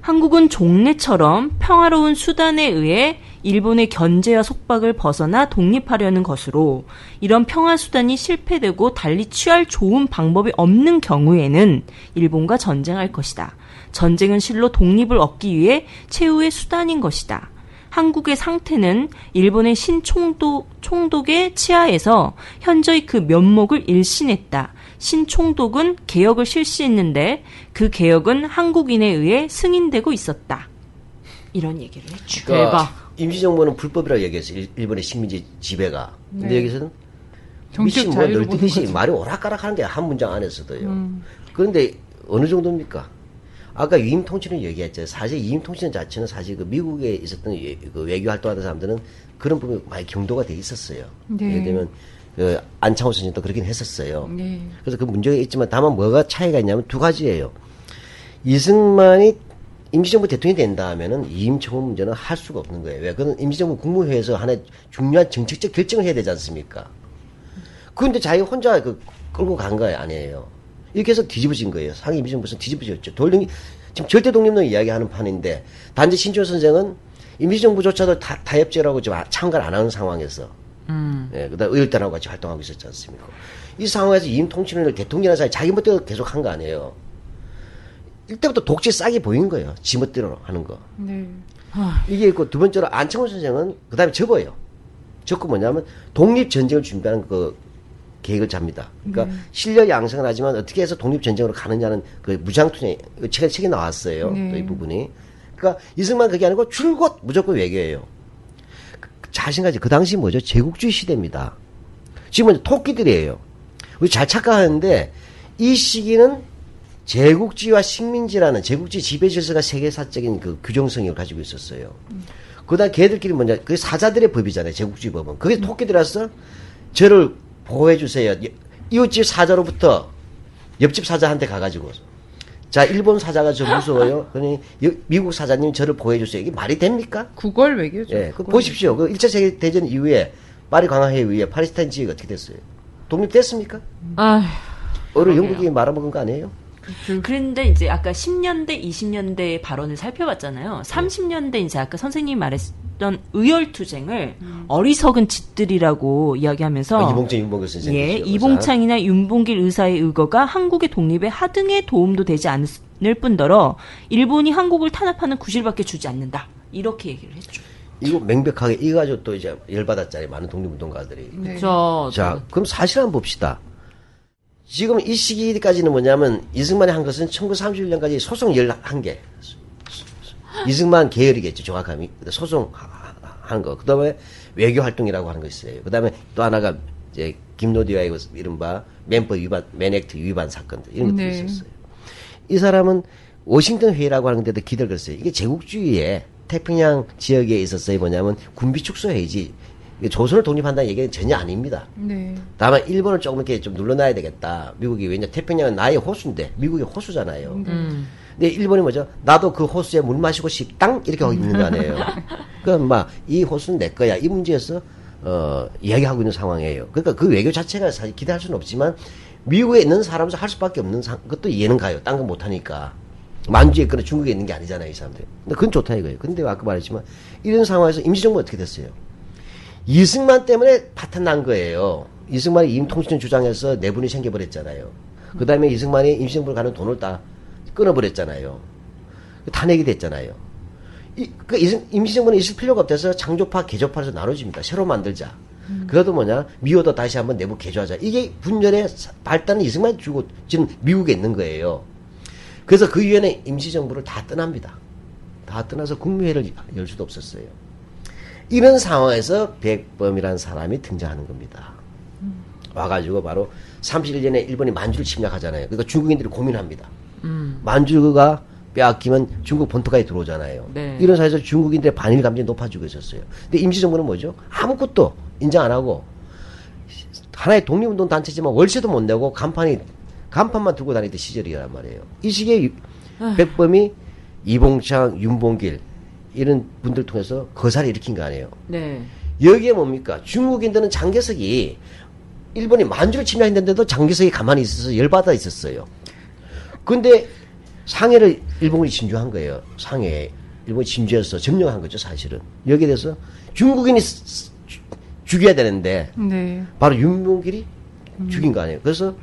한국은 종래처럼 평화로운 수단에 의해 일본의 견제와 속박을 벗어나 독립하려는 것으로 이런 평화 수단이 실패되고 달리 취할 좋은 방법이 없는 경우에는 일본과 전쟁할 것이다. 전쟁은 실로 독립을 얻기 위해 최후의 수단인 것이다. 한국의 상태는 일본의 신총독 총독의 치하에서 현저히 그 면목을 일신했다. 신총독은 개혁을 실시했는데 그 개혁은 한국인에 의해 승인되고 있었다. 이런 얘기를 했죠. 대박. 임시정부는 불법이라고 얘기했어요. 일- 일본의 식민지 지배가. 근데 네. 여기서는 미친 뭐 널뛰듯이. 말이 오락가락 하는데 한 문장 안에서도요. 음. 그런데 어느 정도입니까? 아까 위임 통치는 얘기했죠. 사실 위임 통치는 자체는 사실 그 미국에 있었던 예- 그 외교 활동하는 사람들은 그런 부분이 많이 경도가 돼 있었어요. 네. 예를 들면 그 안창호 선생님도 그러긴 했었어요. 네. 그래서 그 문제가 있지만 다만 뭐가 차이가 있냐면 두 가지예요. 이승만이 임시정부 대통령이 된다 하면은 이임청원 문제는 할 수가 없는 거예요. 왜? 그건 임시정부 국무회의에서 하나의 중요한 정책적 결정을 해야 되지 않습니까? 그런데 자기 혼자 그 끌고 간 거예요, 아니에요. 이렇게 해서 뒤집어진 거예요. 상위 임시정부에서 뒤집어졌죠. 돌령 지금 절대 독립론 이야기하는 판인데 단지 신조 선생은 임시정부조차도 다, 타협제라고 지금 아- 참가를 안 하는 상황에서 음. 예, 그다음 의열단하고 같이 활동하고 있었지 않습니까? 이 상황에서 이임 통치를 대통령이라는 사람이 자기 멋대로 계속 한 거 아니에요. 이때부터 독재 싹이 보인 거예요. 지 멋대로 하는 거. 네. 이게 있고 두 번째로 안창호 선생은 그 다음에 접어요. 접고 뭐냐면 독립 전쟁을 준비하는 그 계획을 잡니다. 그러니까 실력 양성을 하지만 어떻게 해서 독립 전쟁으로 가느냐는 그 무장투쟁 그 책에 책에 나왔어요. 네. 또이 부분이. 그러니까 이승만 그게 아니고 줄곧 무조건 외교예요. 그 자신까지 그 당시 뭐죠? 제국주의 시대입니다. 지금은 토끼들이에요. 우리 잘 착각하는데 이 시기는 제국주의와 식민지라는 제국주의 지배 질서가 세계사적인 그 규정성을 가지고 있었어요. 그다음 걔들끼리 뭐냐? 그게 사자들의 법이잖아요. 제국주의 법은. 그게 토끼들이라서 저를 보호해 주세요. 이웃집 사자로부터 옆집 사자한테 가가지고 자 일본 사자가 저 무서워요. 그러니 여- 미국 사자님 저를 보호해 주세요. 이게 말이 됩니까? 구걸 외교죠. 예, 그 보십시오. 그 1차 세계 대전 이후에 파리 강화회의 이후에 팔레스타인 지역이 어떻게 됐어요? 독립됐습니까? 아휴. 어느 영국이 말아먹은 거 아니에요? 그런데 이제 아까 10년대, 20년대 발언을 살펴봤잖아요. 30년대 이제 아까 선생님이 말했, 했던 의열투쟁을 어리석은 짓들이라고 이야기하면서 아, 이봉창 윤봉길 선생님. 예, 이봉창이나 윤봉길 의사의 의거가 한국의 독립에 하등의 도움도 되지 않을 뿐더러 일본이 한국을 탄압하는 구실밖에 주지 않는다. 이렇게 얘기를 했죠. 이거 명백하게 이거 가지고 또 이제 열받았잖아요. 많은 독립운동가들이. 네. 저, 자, 그럼 사실 한번 봅시다. 지금 이 시기까지는 뭐냐면 이승만이 한 것은 1931년까지 소송 11개. 이승만 계열이겠죠, 정확하게. 소송하는 거. 그 다음에 외교 활동이라고 하는 거 있어요. 그 다음에 또 하나가 이제 김노디와의 그 이른바 맨법 위반, 맨액트 위반 사건들. 이런 것들이 네. 있었어요. 이 사람은 워싱턴 회의라고 하는 데도 기대를 걸었어요. 이게 제국주의에 태평양 지역에 있었어요. 뭐냐면 군비 축소 회의지. 조선을 독립한다는 얘기는 전혀 아닙니다. 네. 다만 일본을 조금 이렇게 좀 눌러놔야 되겠다. 미국이 왜냐 태평양은 나의 호수인데 미국이 호수잖아요. 음. 근데 일본이 뭐죠? 나도 그 호수에 물 마시고 싶당 이렇게 하고 있는 거 아니에요. 그럼 막 이 호수는 내 거야. 이 문제에서 어 이야기하고 있는 상황이에요. 그러니까 그 외교 자체가 사실 기대할 수는 없지만 미국에 있는 사람으로서 할 수밖에 없는 상, 것도 이해는 가요. 딴 거 못 하니까. 만주에 있거나 중국에 있는 게 아니잖아요, 이 사람들. 근데 그건 좋다 이거예요. 근데 아까 말했지만 이런 상황에서 임시정부 어떻게 됐어요? 이승만 때문에 파탄 난 거예요. 이승만이 임통신 주장해서 내분이 생겨버렸잖아요. 그 다음에 이승만이 임시정부를 가는 돈을 다 끊어버렸잖아요. 탄핵이 됐잖아요. 이, 그 이승- 임시정부는 있을 필요가 없대서 창조파, 개조파에서 나눠집니다. 새로 만들자. 그래도 뭐냐, 미워도 다시 한번 내부 개조하자. 이게 분열의 사- 발단은 이승만이 주고 지금 미국에 있는 거예요. 그래서 그 이후에는 임시정부를 다 떠납니다. 다 떠나서 국무회의를 열 수도 없었어요. 이런 상황에서 백범이라는 사람이 등장하는 겁니다. 와가지고 바로 31년에 일본이 만주를 침략하잖아요. 그러니까 중국인들이 고민합니다. 만주가 빼앗기면 중국 본토까지 들어오잖아요. 네. 이런 사회에서 중국인들의 반일 감정이 높아지고 있었어요. 근데 임시정부는 뭐죠? 아무것도 인정 안 하고 하나의 독립운동 단체지만 월세도 못 내고 간판이 간판만 들고 다니던 시절이란 말이에요. 이 시기에 유- 백범이 이봉창, 윤봉길 이런 분들 통해서 거사를 일으킨 거 아니에요. 네. 여기에 뭡니까? 중국인들은 장개석이 일본이 만주를 침략했는데도 장개석이 가만히 있어서 열받아 있었어요. 근데 상해를 일본이 진주한 거예요. 상해 일본이 진주해서 점령한 거죠, 사실은. 여기에 대해서 중국인이 쓰- 쓰- 죽- 죽여야 되는데 네. 바로 윤봉길이 죽인 거 아니에요. 그래서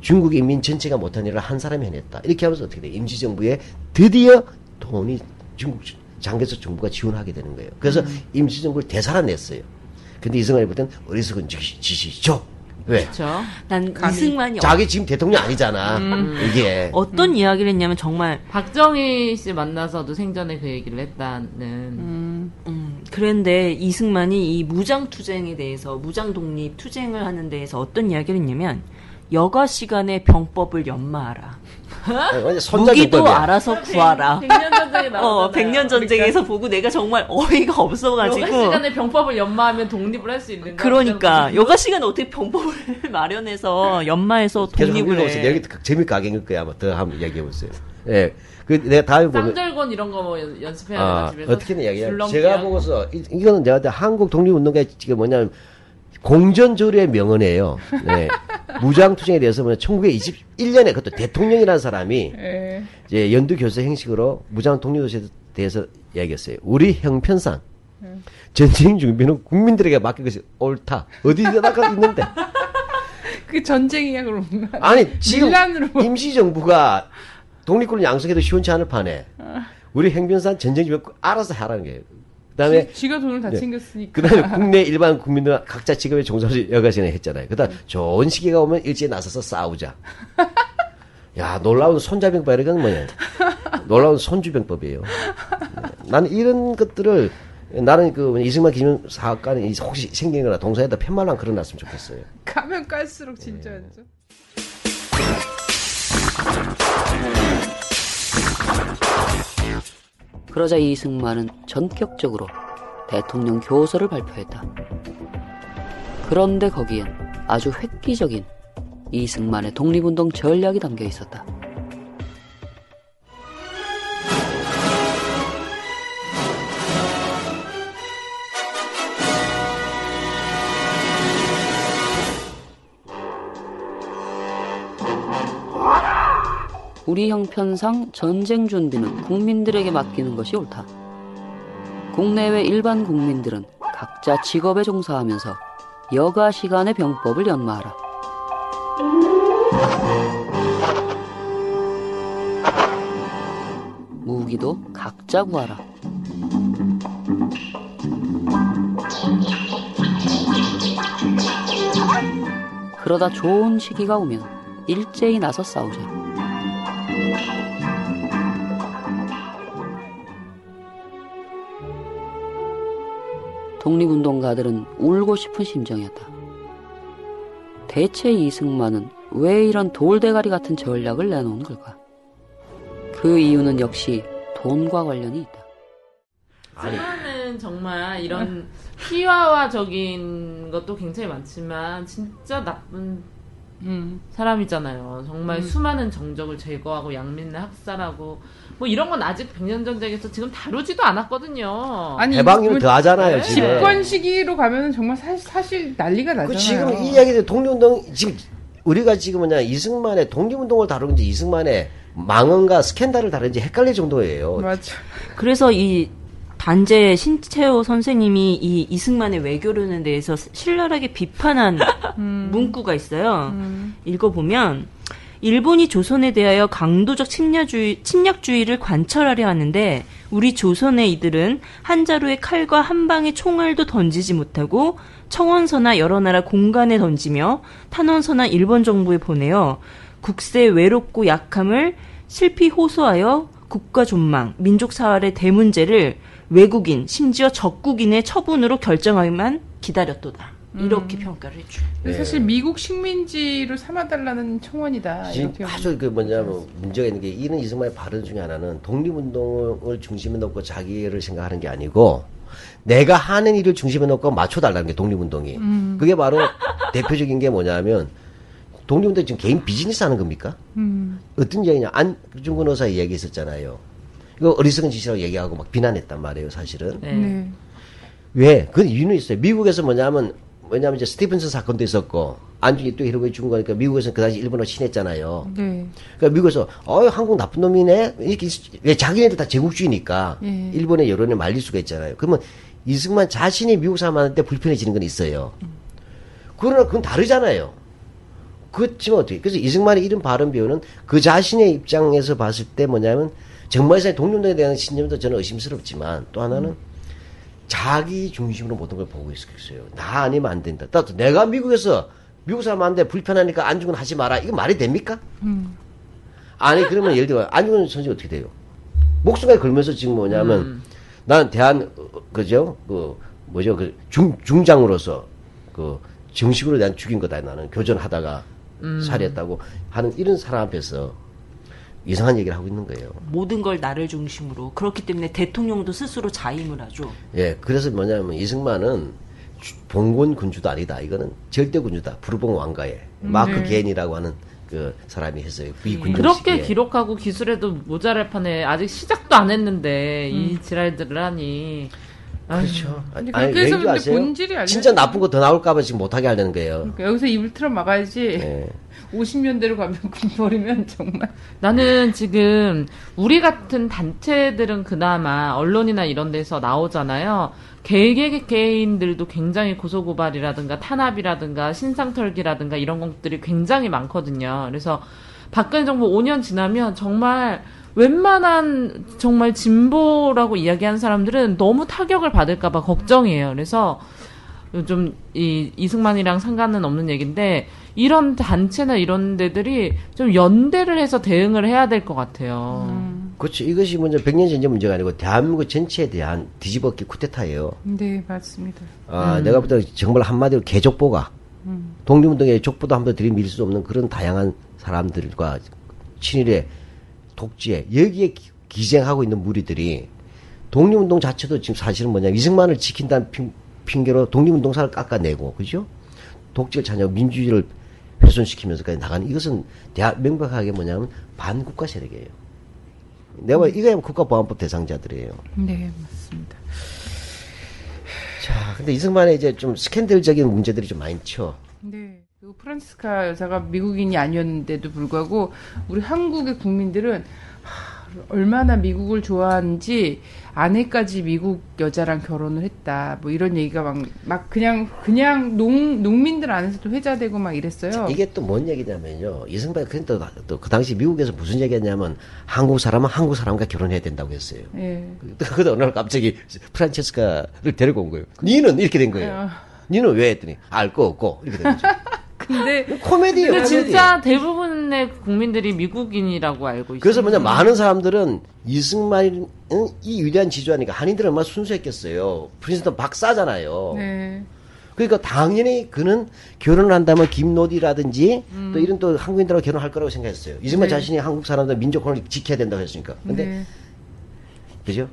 중국 인민 전체가 못한 일을 한 사람이 해냈다. 이렇게 하면서 어떻게 돼? 임시정부에 드디어 돈이 중국 장개석 정부가 지원하게 되는 거예요. 그래서 임시정부를 되살아냈어요. 근데 이승만이 볼 때는 어리석은 짓이- 짓이죠. 왜? 그렇죠. 난 감히. 이승만이 어, 자기 지금 대통령 아니잖아. 이게. 어떤 이야기를 했냐면 정말 박정희 씨 만나서도 생전에 그 얘기를 했다는. 음, 그런데 이승만이 이 무장 투쟁에 대해서 무장 독립 투쟁을 하는 데에서 어떤 이야기를 했냐면 여가 시간에 병법을 연마하라. 무기도 정법이야. 알아서 구하라. 백년 전쟁에 나왔잖아요. 어, 백년 전쟁에서 보고 내가 정말 어이가 없어가지고. 여가 시간에 병법을 연마하면 독립을 할 수 있는 거 그러니까 여가 시간에 어떻게 병법을 마련해서 연마해서 독립을. 해. 여기 재미있게 하겠을 거야. 아마 더 한번 얘기해 보세요. 예. 그 내가 다음에 보면 쌍절곤 이런 거 뭐 연습해야 아, 되나 집에서 어떻게든. 줄넘기 제가. 보고서 이, 이거는 내가 한국 독립운동가의 지금 뭐냐면 공전조류의 명언이에요. 네. 무장투쟁에 대해서 뭐 1921년에 그것도 대통령이라는 사람이 네. 이제 연두 교수 형식으로 무장 독립에 대해서 이야기했어요. 우리 형편상 전쟁 준비는 국민들에게 맡긴 것이 옳다. 어디다가 있는데. 그 전쟁이야 그러면. 아니 지금. 임시정부가 독립군을 양성해도 시원치 않을 판에 우리 행변산 전쟁 준비 알아서 하라는 거예요. 그다음에 지, 가 돈을 다 네. 챙겼으니까. 그다음에 국내 일반 국민들 각자 직업에 종사를 여가시네 했잖아요. 그다음 좋은 시기가 오면 일제히 나서서 싸우자. 야 놀라운 손자병법 이건 뭐냐? 놀라운 손주병법이에요. 나는 이런 것들을 나는 그 이승만 기념 사학관에 혹시 생기거나 동사에다 편말로 안 걸어놨으면 좋겠어요. 가면 갈수록 진짜 네. 죠 그러자 이승만은 전격적으로 대통령 교서를 발표했다. 그런데 거기엔 아주 획기적인 이승만의 독립운동 전략이 담겨 있었다. 우리 형편상 전쟁 준비는 국민들에게 맡기는 것이 옳다. 국내외 일반 국민들은 각자 직업에 종사하면서 여가 시간의 병법을 연마하라. 무기도 각자 구하라. 그러다 좋은 시기가 오면 일제히 나서 싸우자. 독립운동가들은 울고 싶은 심정이었다. 대체 이승만은 왜 이런 돌대가리 같은 전략을 내놓은 걸까? 그 이유는 역시 돈과 관련이 있다. 승만은 정말 이런 희화화적인 것도 굉장히 많지만 진짜 나쁜 음. 사람이잖아요. 정말 음. 수많은 정적을 제거하고 양민을 학살하고 뭐 이런 건 아직 백년 전쟁에서 지금 다루지도 않았거든요. 아니 해방이면 더 하잖아요, 네. 지금. 집권 시기로 가면 정말 사실, 사실 난리가 나잖아요. 그 지금 이 이야기들 독립운동 지금 우리가 지금 뭐냐 이승만의 독립운동을 다루는지 이승만의 망언과 스캔들을 다루는지 헷갈릴 정도예요. 맞아. 그래서 이 단재 신채호 선생님이 이 이승만의 외교론에 대해서 신랄하게 비판한 문구가 있어요. 읽어보면 일본이 조선에 대하여 강도적 침략주의, 침략주의를 관철하려 하는데 우리 조선의 이들은 한 자루에 칼과 한 방의 총알도 던지지 못하고 청원서나 여러 나라 공간에 던지며 탄원서나 일본 정부에 보내어 국세 외롭고 약함을 실피 호소하여 국가 존망, 민족 사활의 대문제를 외국인, 심지어 적국인의 처분으로 결정하기만 기다렸도다. 이렇게 평가를 해줘. 네. 사실 미국 식민지로 삼아달라는 청원이다. 이렇게 아주 그 뭐냐면 문제가 있는 게 이런 이승만의 발언 중에 하나는 독립운동을 중심에 놓고 자기를 생각하는 게 아니고 내가 하는 일을 중심에 놓고 맞춰달라는 게 독립운동이. 음. 그게 바로 대표적인 게 뭐냐면 독립운동 지금 개인 비즈니스 하는 겁니까? 음. 어떤 이야기냐 안중근 의사 이야기 있었잖아요. 이거 어리석은 짓이라고 얘기하고 막 비난했단 말이에요, 사실은. 네. 네. 왜? 그 이유는 있어요. 미국에서 뭐냐면, 뭐냐면 이제 스티븐슨 사건도 있었고, 안중이 또 히로부에 죽은 거니까 미국에서는 그 당시 일본어 친했잖아요. 네. 그러니까 미국에서, 어 한국 나쁜 놈이네? 이렇게, 왜 자기네들 다 제국주의니까, 예. 일본의 여론에 말릴 수가 있잖아요. 그러면 이승만 자신이 미국 사람한테 불편해지는 건 있어요. 그러나 그건 다르잖아요. 그렇지만 어떻게, 그래서 이승만의 이런 발언 비유는 그 자신의 입장에서 봤을 때 뭐냐면, 정말사의 독립운동에 대한 신념도 저는 의심스럽지만, 또 하나는, 자기 중심으로 모든 걸 보고 있었어요. 나 아니면 안 된다. 또 내가 미국에서 미국 사람한테 불편하니까 안중근 하지 마라. 이거 말이 됩니까? 아니 그러면 예를 들어 안중근 선생 어떻게 돼요? 목숨까지 걸면서 지금 뭐냐면 음. 나는 대한 어, 그죠 그 뭐죠 그 중 중장으로서 그 정식으로 난 죽인 거다 나는 교전하다가 음. 살해했다고 하는 이런 사람 앞에서 이상한 얘기를 하고 있는 거예요. 모든 걸 나를 중심으로. 그렇기 때문에 대통령도 스스로 자임을 하죠. 예, 그래서 뭐냐면 이승만은 주- 봉건 군주도 아니다. 이거는 절대 군주다. 부르봉 왕가의 마크 네. 게인이라고 하는 그 사람이 했어요. 비군주 그렇게 시기에. 기록하고 기술해도 모자랄 판에 아직 시작도 안 했는데 이 지랄들을 하니 그렇죠. 아니, 왠지 근데 아세요? 본질이 알려- 진짜 나쁜 거 더 나올까봐 지금 못하게 하려는 거예요. 그러니까 여기서 입을 틀어 막아야지. 예. 50년대로 가면 군 버리면 정말. 나는 지금 우리 같은 단체들은 그나마 언론이나 이런 데서 나오잖아요. 개개 개인들도 굉장히 고소고발이라든가 탄압이라든가 신상털기라든가 이런 것들이 굉장히 많거든요. 그래서 박근혜 정부 5년 지나면 정말 웬만한 정말 진보라고 이야기하는 사람들은 너무 타격을 받을까봐 걱정이에요. 그래서 좀 이 이승만이랑 상관은 없는 얘기인데 이런 단체나 이런 데들이 좀 연대를 해서 대응을 해야 될 것 같아요. 그렇죠. 이것이 먼저 백년 전쟁 문제가 아니고 대한민국 전체에 대한 뒤집어기 쿠데타예요. 네, 맞습니다. 아, 내가 볼때 정말 한마디로 개족보가 독립운동의 족보도 한번 들이밀 수 없는 그런 다양한 사람들과 친일의 독재 여기에 기- 기생하고 있는 무리들이 독립운동 자체도 지금 사실은 뭐냐 이승만을 지킨다는 핑, 핑계로 독립운동사를 깎아내고 그죠? 독재를 찬양 민주주의를 훼손시키면서까지 나가는 이것은 대하, 명백하게 뭐냐면 반국가 세력이에요. 내가 봐 이거야 국가보안법 대상자들이에요. 네, 맞습니다. 자, 근데 이승만의 이제 좀 스캔들적인 문제들이 좀 많죠. 네. 그리고 프란스카 여사가 미국인이 아니었는데도 불구하고 우리 한국의 국민들은 하, 얼마나 미국을 좋아하는지 아내까지 미국 여자랑 결혼을 했다. 뭐 이런 얘기가 막, 막 그냥 그냥 농 농민들 안에서도 회자되고 막 이랬어요. 이게 또 뭔 얘기냐면요. 이승만이 또그 당시 미국에서 무슨 얘기했냐면 한국 사람은 한국 사람과 결혼해야 된다고 했어요. 예. 그러다 어느 날 갑자기 프란체스카를 데리고 온 거예요. 니는 이렇게 된 거예요. 어. 니는 왜 했더니 알 거 없고 이렇게 된 거죠. 근데 코미디예요. 근데 코미디. 진짜 대부분의 국민들이 미국인이라고 알고 있어요. 그래서 뭐냐 많은 사람들은 이승만이 이 위대한 지주하니까 한인들은 얼마나 순수했겠어요. 프린스턴 박사잖아요. 네. 그러니까 당연히 그는 결혼을 한다면 김노디라든지 또 이런 또 한국인들하고 결혼할 거라고 생각했어요. 이승만 네. 자신이 한국 사람들 민족혼을 지켜야 된다고 했으니까. 근데 네. 그죠?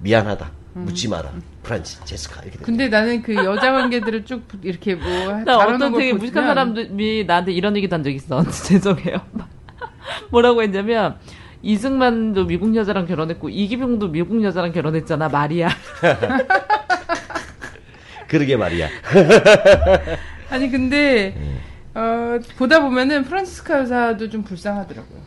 미안하다. 묻지 마라. 프란치, 제스카 이렇게 된 근데 나는 그 여자 관계들을 쭉 이렇게 뭐 어떤 걸 되게 무식한 사람들이 나한테 이런 얘기도 한 적 있어. 죄송해요. 뭐라고 했냐면 이승만도 미국 여자랑 결혼했고 이기병도 미국 여자랑 결혼했잖아. 말이야. 그러게 말이야. 아니 근데 네. 어, 보다 보면은 프란치스카 여사도 좀 불쌍하더라고요.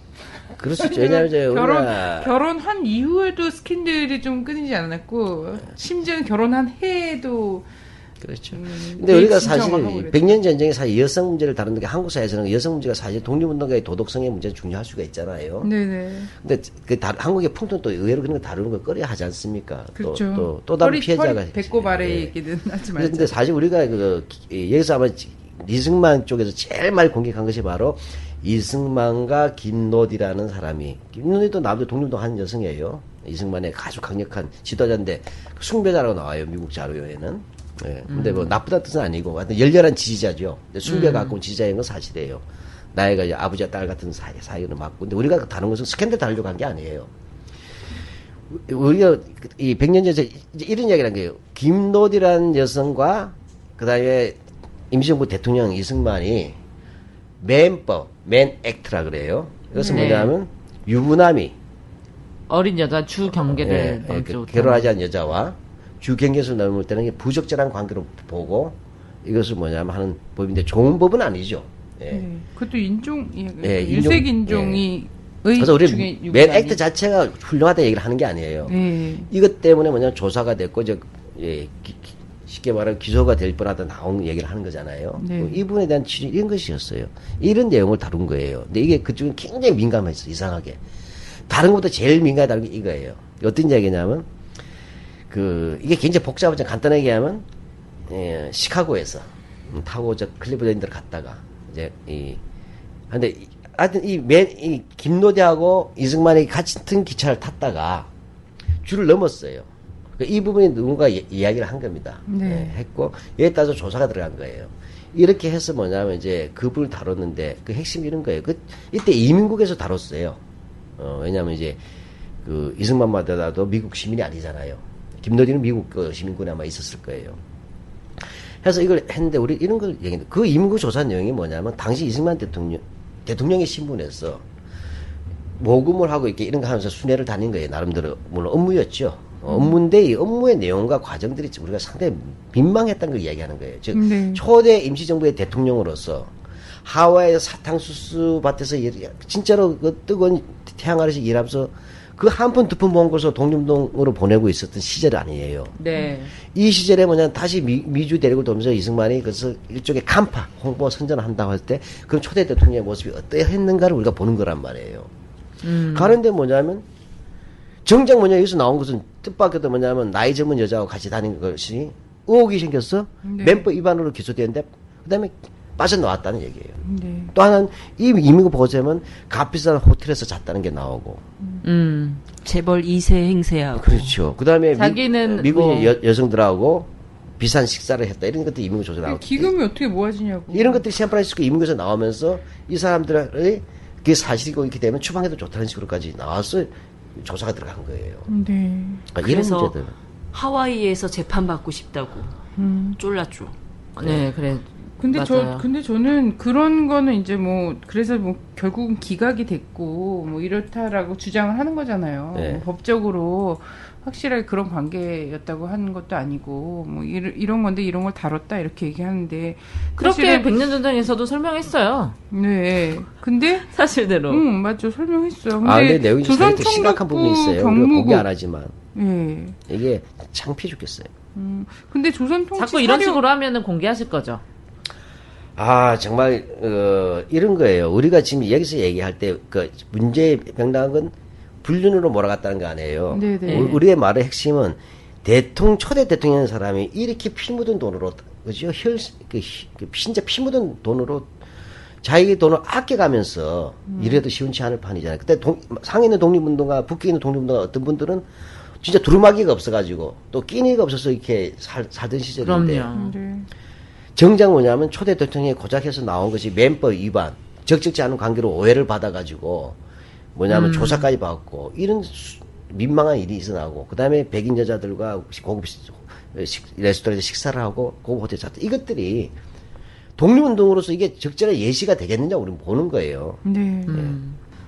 있죠. 왜냐하면 결혼 우리가 결혼한 이후에도 스캔들이 좀 끊이지 않았고 심지어는 결혼한 해에도 그렇죠. 음, 근데 우리가 신청을 사실 하고 그랬죠. 100년 전쟁에 사실 여성 문제를 다루는 게 한국 사회에서는 여성 문제가 사실 독립운동가의 도덕성의 문제가 중요할 수가 있잖아요. 네네 근데 그 다, 한국의 풍토는 또 의외로 그런 거 다루는 걸 꺼려 하지 않습니까? 그렇죠. 또, 또, 또 다른 허리- 피해자가. 허리 배꼽 아래 예. 얘기는 하지 말자. 근데 사실 우리가 그, 이- 여기서 아마 이승만 쪽에서 제일 많이 공격한 것이 바로 이승만과 김노디라는 사람이 김노디도 남도 독립운동 하는 여성이에요. 이승만의 아주 강력한 지도자인데 숭배자라고 나와요 미국 자료에는. 예. 근데 뭐 나쁘다는 뜻은 아니고 하여튼 열렬한 지지자죠. 근데 숭배 갖고 온 지지자인 건 사실이에요. 나이가 아버지와 딸 같은 사이, 사이는 맞고. 근데 우리가 다른 것은 스캔들 다루려고 한 게 아니에요. 우리가 이 100년 전에 이런 이야기를 한 거예요. 김노디라는 여성과 그다음에 임시정부 대통령 이승만이 맨법, 맨 액트라 그래요. 이것은 네. 뭐냐면 유부남이 어린 여자 주 경계를 예, 예, 그. 결혼하지 않은 여자와 주 경계에서 넘을 때는 부적절한 관계로 보고 이것을 뭐냐면 하는 법인데 좋은 법은 아니죠. 예. 네. 그것도 인종 예, 예, 일색 인종- 인종이 그래서 우리 맨 액트 자체가 훌륭하다 얘기를 하는 게 아니에요. 네. 이것 때문에 뭐냐 조사가 됐고 이제 예, 기- 기- 쉽게 말하면 기소가 될 뻔하다 나온 얘기를 하는 거잖아요. 네. 뭐이 부분에 대한 취지 이런 것이었어요. 이런 내용을 다룬 거예요. 근데 이게 그쪽은 굉장히 민감했어 이상하게. 다른 것보다 제일 민감하다는 게 이거예요. 어떤 이야기냐면 그 이게 굉장히 복잡하죠. 간단하게 하면 예, 시카고에서 음, 타고 저 클리브랜드를 갔다가 이제 이 근데 이- 하여튼 이맨이 김노대하고 이승만이 같은 기차를 탔다가 줄을 넘었어요. 그러니까 이 부분이 누군가 이- 이야기를 한 겁니다. 네. 예, 했고 여기에 따라서 조사가 들어간 거예요. 이렇게 해서 뭐냐면 이제 그 부분을 다뤘는데 그 핵심이 이런 거예요. 그 이때 이민국에서 다뤘어요. 어, 왜냐하면 이제 그 이승만 마다도 미국 시민이 아니잖아요. 김노디는 미국 그 시민군에 아마 있었을 거예요. 해서 이걸 했는데 우리 이런 걸 얘기했는데 그 이민국 조사 내용이 뭐냐면 당시 이승만 대통령 대통령의 신분에서 모금을 하고 이렇게 이런 거 하면서 순회를 다닌 거예요. 나름대로 물론 업무였죠. 어, 업무인데 이 업무의 내용과 과정들이 우리가 상당히 민망했다는 걸 이야기하는 거예요. 즉 네. 초대 임시정부의 대통령으로서 하와이 사탕수수 밭에서 일, 진짜로 그 뜨거운 태양 아래서 일하면서 그 한 푼 두푼 모은 것을 독립동으로 보내고 있었던 시절 아니에요. 네. 이 시절에 뭐냐 다시 미, 주 대륙을 돌면서 이승만이 그래서 일종의 간파 홍보 선전을 한다고 할 때 그럼 초대 대통령의 모습이 어떠했는가를 우리가 보는 거란 말이에요. 음. 가는데 뭐냐면 정작 뭐냐 여기서 나온 것은 뜻밖에도 뭐냐면 나이 젊은 여자하고 같이 다니는 것이 의혹이 생겼어 네. 멤버 위반으로 기소되는데 그다음에 빠져나왔다는 얘기예요. 네. 또 하나는 이 이민국 보고서면 값비싼 호텔에서 잤다는 게 나오고 음. 재벌 2세 행세하고 그렇죠. 그다음에 자기는 미, 국의 뭐- 여, 여성들하고 비싼 식사를 했다 이런 것도 이민국 조사 나오고 기금이 어떻게 모아지냐고. 이런 것들이 샌프란시스코 이민국에서 나오면서 이 사람들의 그게 사실이고 이렇게 되면 추방해도 좋다는 식으로까지 나와서 조사가 들어간 거예요. 네. 그러니까 이런 그래서 문제들. 하와이에서 재판받고 싶다고 음. 쫄랐죠. 네, 그래. 근데 맞아요. 저 근데 저는 그런 거는 이제 뭐 그래서 뭐 결국은 기각이 됐고 뭐 이렇다라고 주장을 하는 거잖아요. 네. 뭐 법적으로 확실하게 그런 관계였다고 하는 것도 아니고 뭐 이런, 이런 건데 이런 걸 다뤘다 이렇게 얘기하는데 그렇게 백년 전쟁에서도 설명했어요. 네. 근데 사실대로. 응 맞죠 설명했어요. 근데, 아, 근데 내용이 조선 심각한 부분이 있어요. 우리가 경무국 공개 안 하지만 예. 이게 창피해 죽겠어요. 음, 근데 조선 통치 자꾸 이런 사료- 식으로 하면은 공개하실 거죠. 아 정말 어, 이런 거예요. 우리가 지금 여기서 얘기할 때 그 문제 에 명당한 건 불륜으로 몰아갔다는 거 아니에요. 네네. 우- 우리의 말의 핵심은 대통령 초대 대통령인 사람이 이렇게 피 묻은 돈으로 그죠? 혈, 그, 희- 그 진짜 피 묻은 돈으로 자기 돈을 아껴가면서 이래도 시원치 않을 판이잖아요. 그때 동, 상해 있는 독립운동가, 북에 있는 독립운동가 어떤 분들은 진짜 두루마기가 없어가지고 또 끼니가 없어서 이렇게 살, 살던 시절인데 그럼요. 네. 정작 뭐냐면 초대 대통령이 고작해서 나온 것이 멤버 위반, 적절치 않은 관계로 오해를 받아가지고 뭐냐면 조사까지 받고 이런 수- 민망한 일이 있어 나오고 그 다음에 백인 여자들과 고급 시- 식- 레스토랑에서 식사를 하고 고급 호텔 잤다 이것들이 독립운동으로서 이게 적절한 예시가 되겠느냐 우리는 보는 거예요. 네.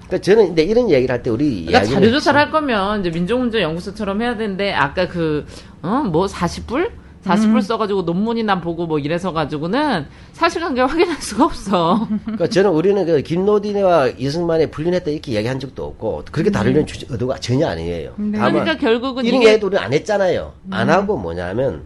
그러니까 저는 근데 이런 얘기를 할 때 우리 그러니까 이야기는 자료 조사를 할 거면 이제 민족문제연구소처럼 해야 되는데 아까 그 어? 뭐 40불 40불 써가지고 논문이나 보고 뭐 이래서 가지고는 사실관계 확인할 수가 없어. 그러니까 저는 우리는 그 김노디네와 이승만의 불륜했다 이렇게 얘기한 적도 없고 그렇게 다루려는 주- 의도가 전혀 아니에요. 네. 다만 그러니까 결국은 이런 이게 얘기도 우리는 안 했잖아요. 안 하고 뭐냐면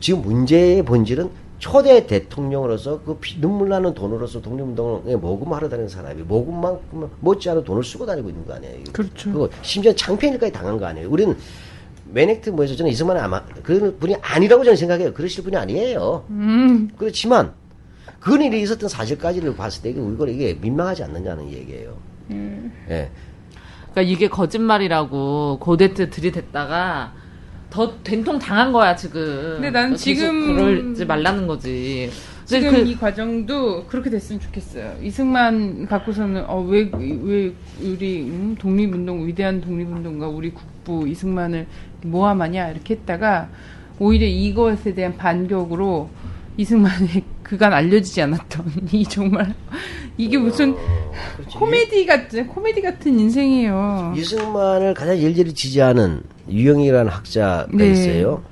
지금 문제의 본질은 초대 대통령으로서 그 피- 눈물 나는 돈으로서 독립운동에 모금하러 다니는 사람이 모금만큼 못지않은 돈을 쓰고 다니고 있는 거 아니에요. 그렇죠. 그거 심지어 창피일까지 당한 거 아니에요. 우리는 맨해튼 뭐에서 저는 이승만은 아마 그런 분이 아니라고 저는 생각해요. 그러실 분이 아니에요. 음. 그렇지만 그런 일이 있었던 사실까지를 봤을 때 이게 우리가 이게 민망하지 않느냐는 얘기예요. 예. 그러니까 이게 거짓말이라고 고대 때 들이댔다가 더 된통 당한 거야 지금. 근데 나는 지금- 그러지 말라는 거지. 지금 그- 이 과정도 그렇게 됐으면 좋겠어요. 이승만 갖고서는 어, 왜, 왜 우리 음, 독립운동 위대한 독립운동가 우리 국부 이승만을 모함하냐 이렇게 했다가 오히려 이것에 대한 반격으로 이승만의 그간 알려지지 않았던 이 정말 이게 무슨 코미디 같은 코미디 같은 인생이에요. 이승만을 가장 열렬히 지지하는 유영익이라는 학자가 네. 있어요.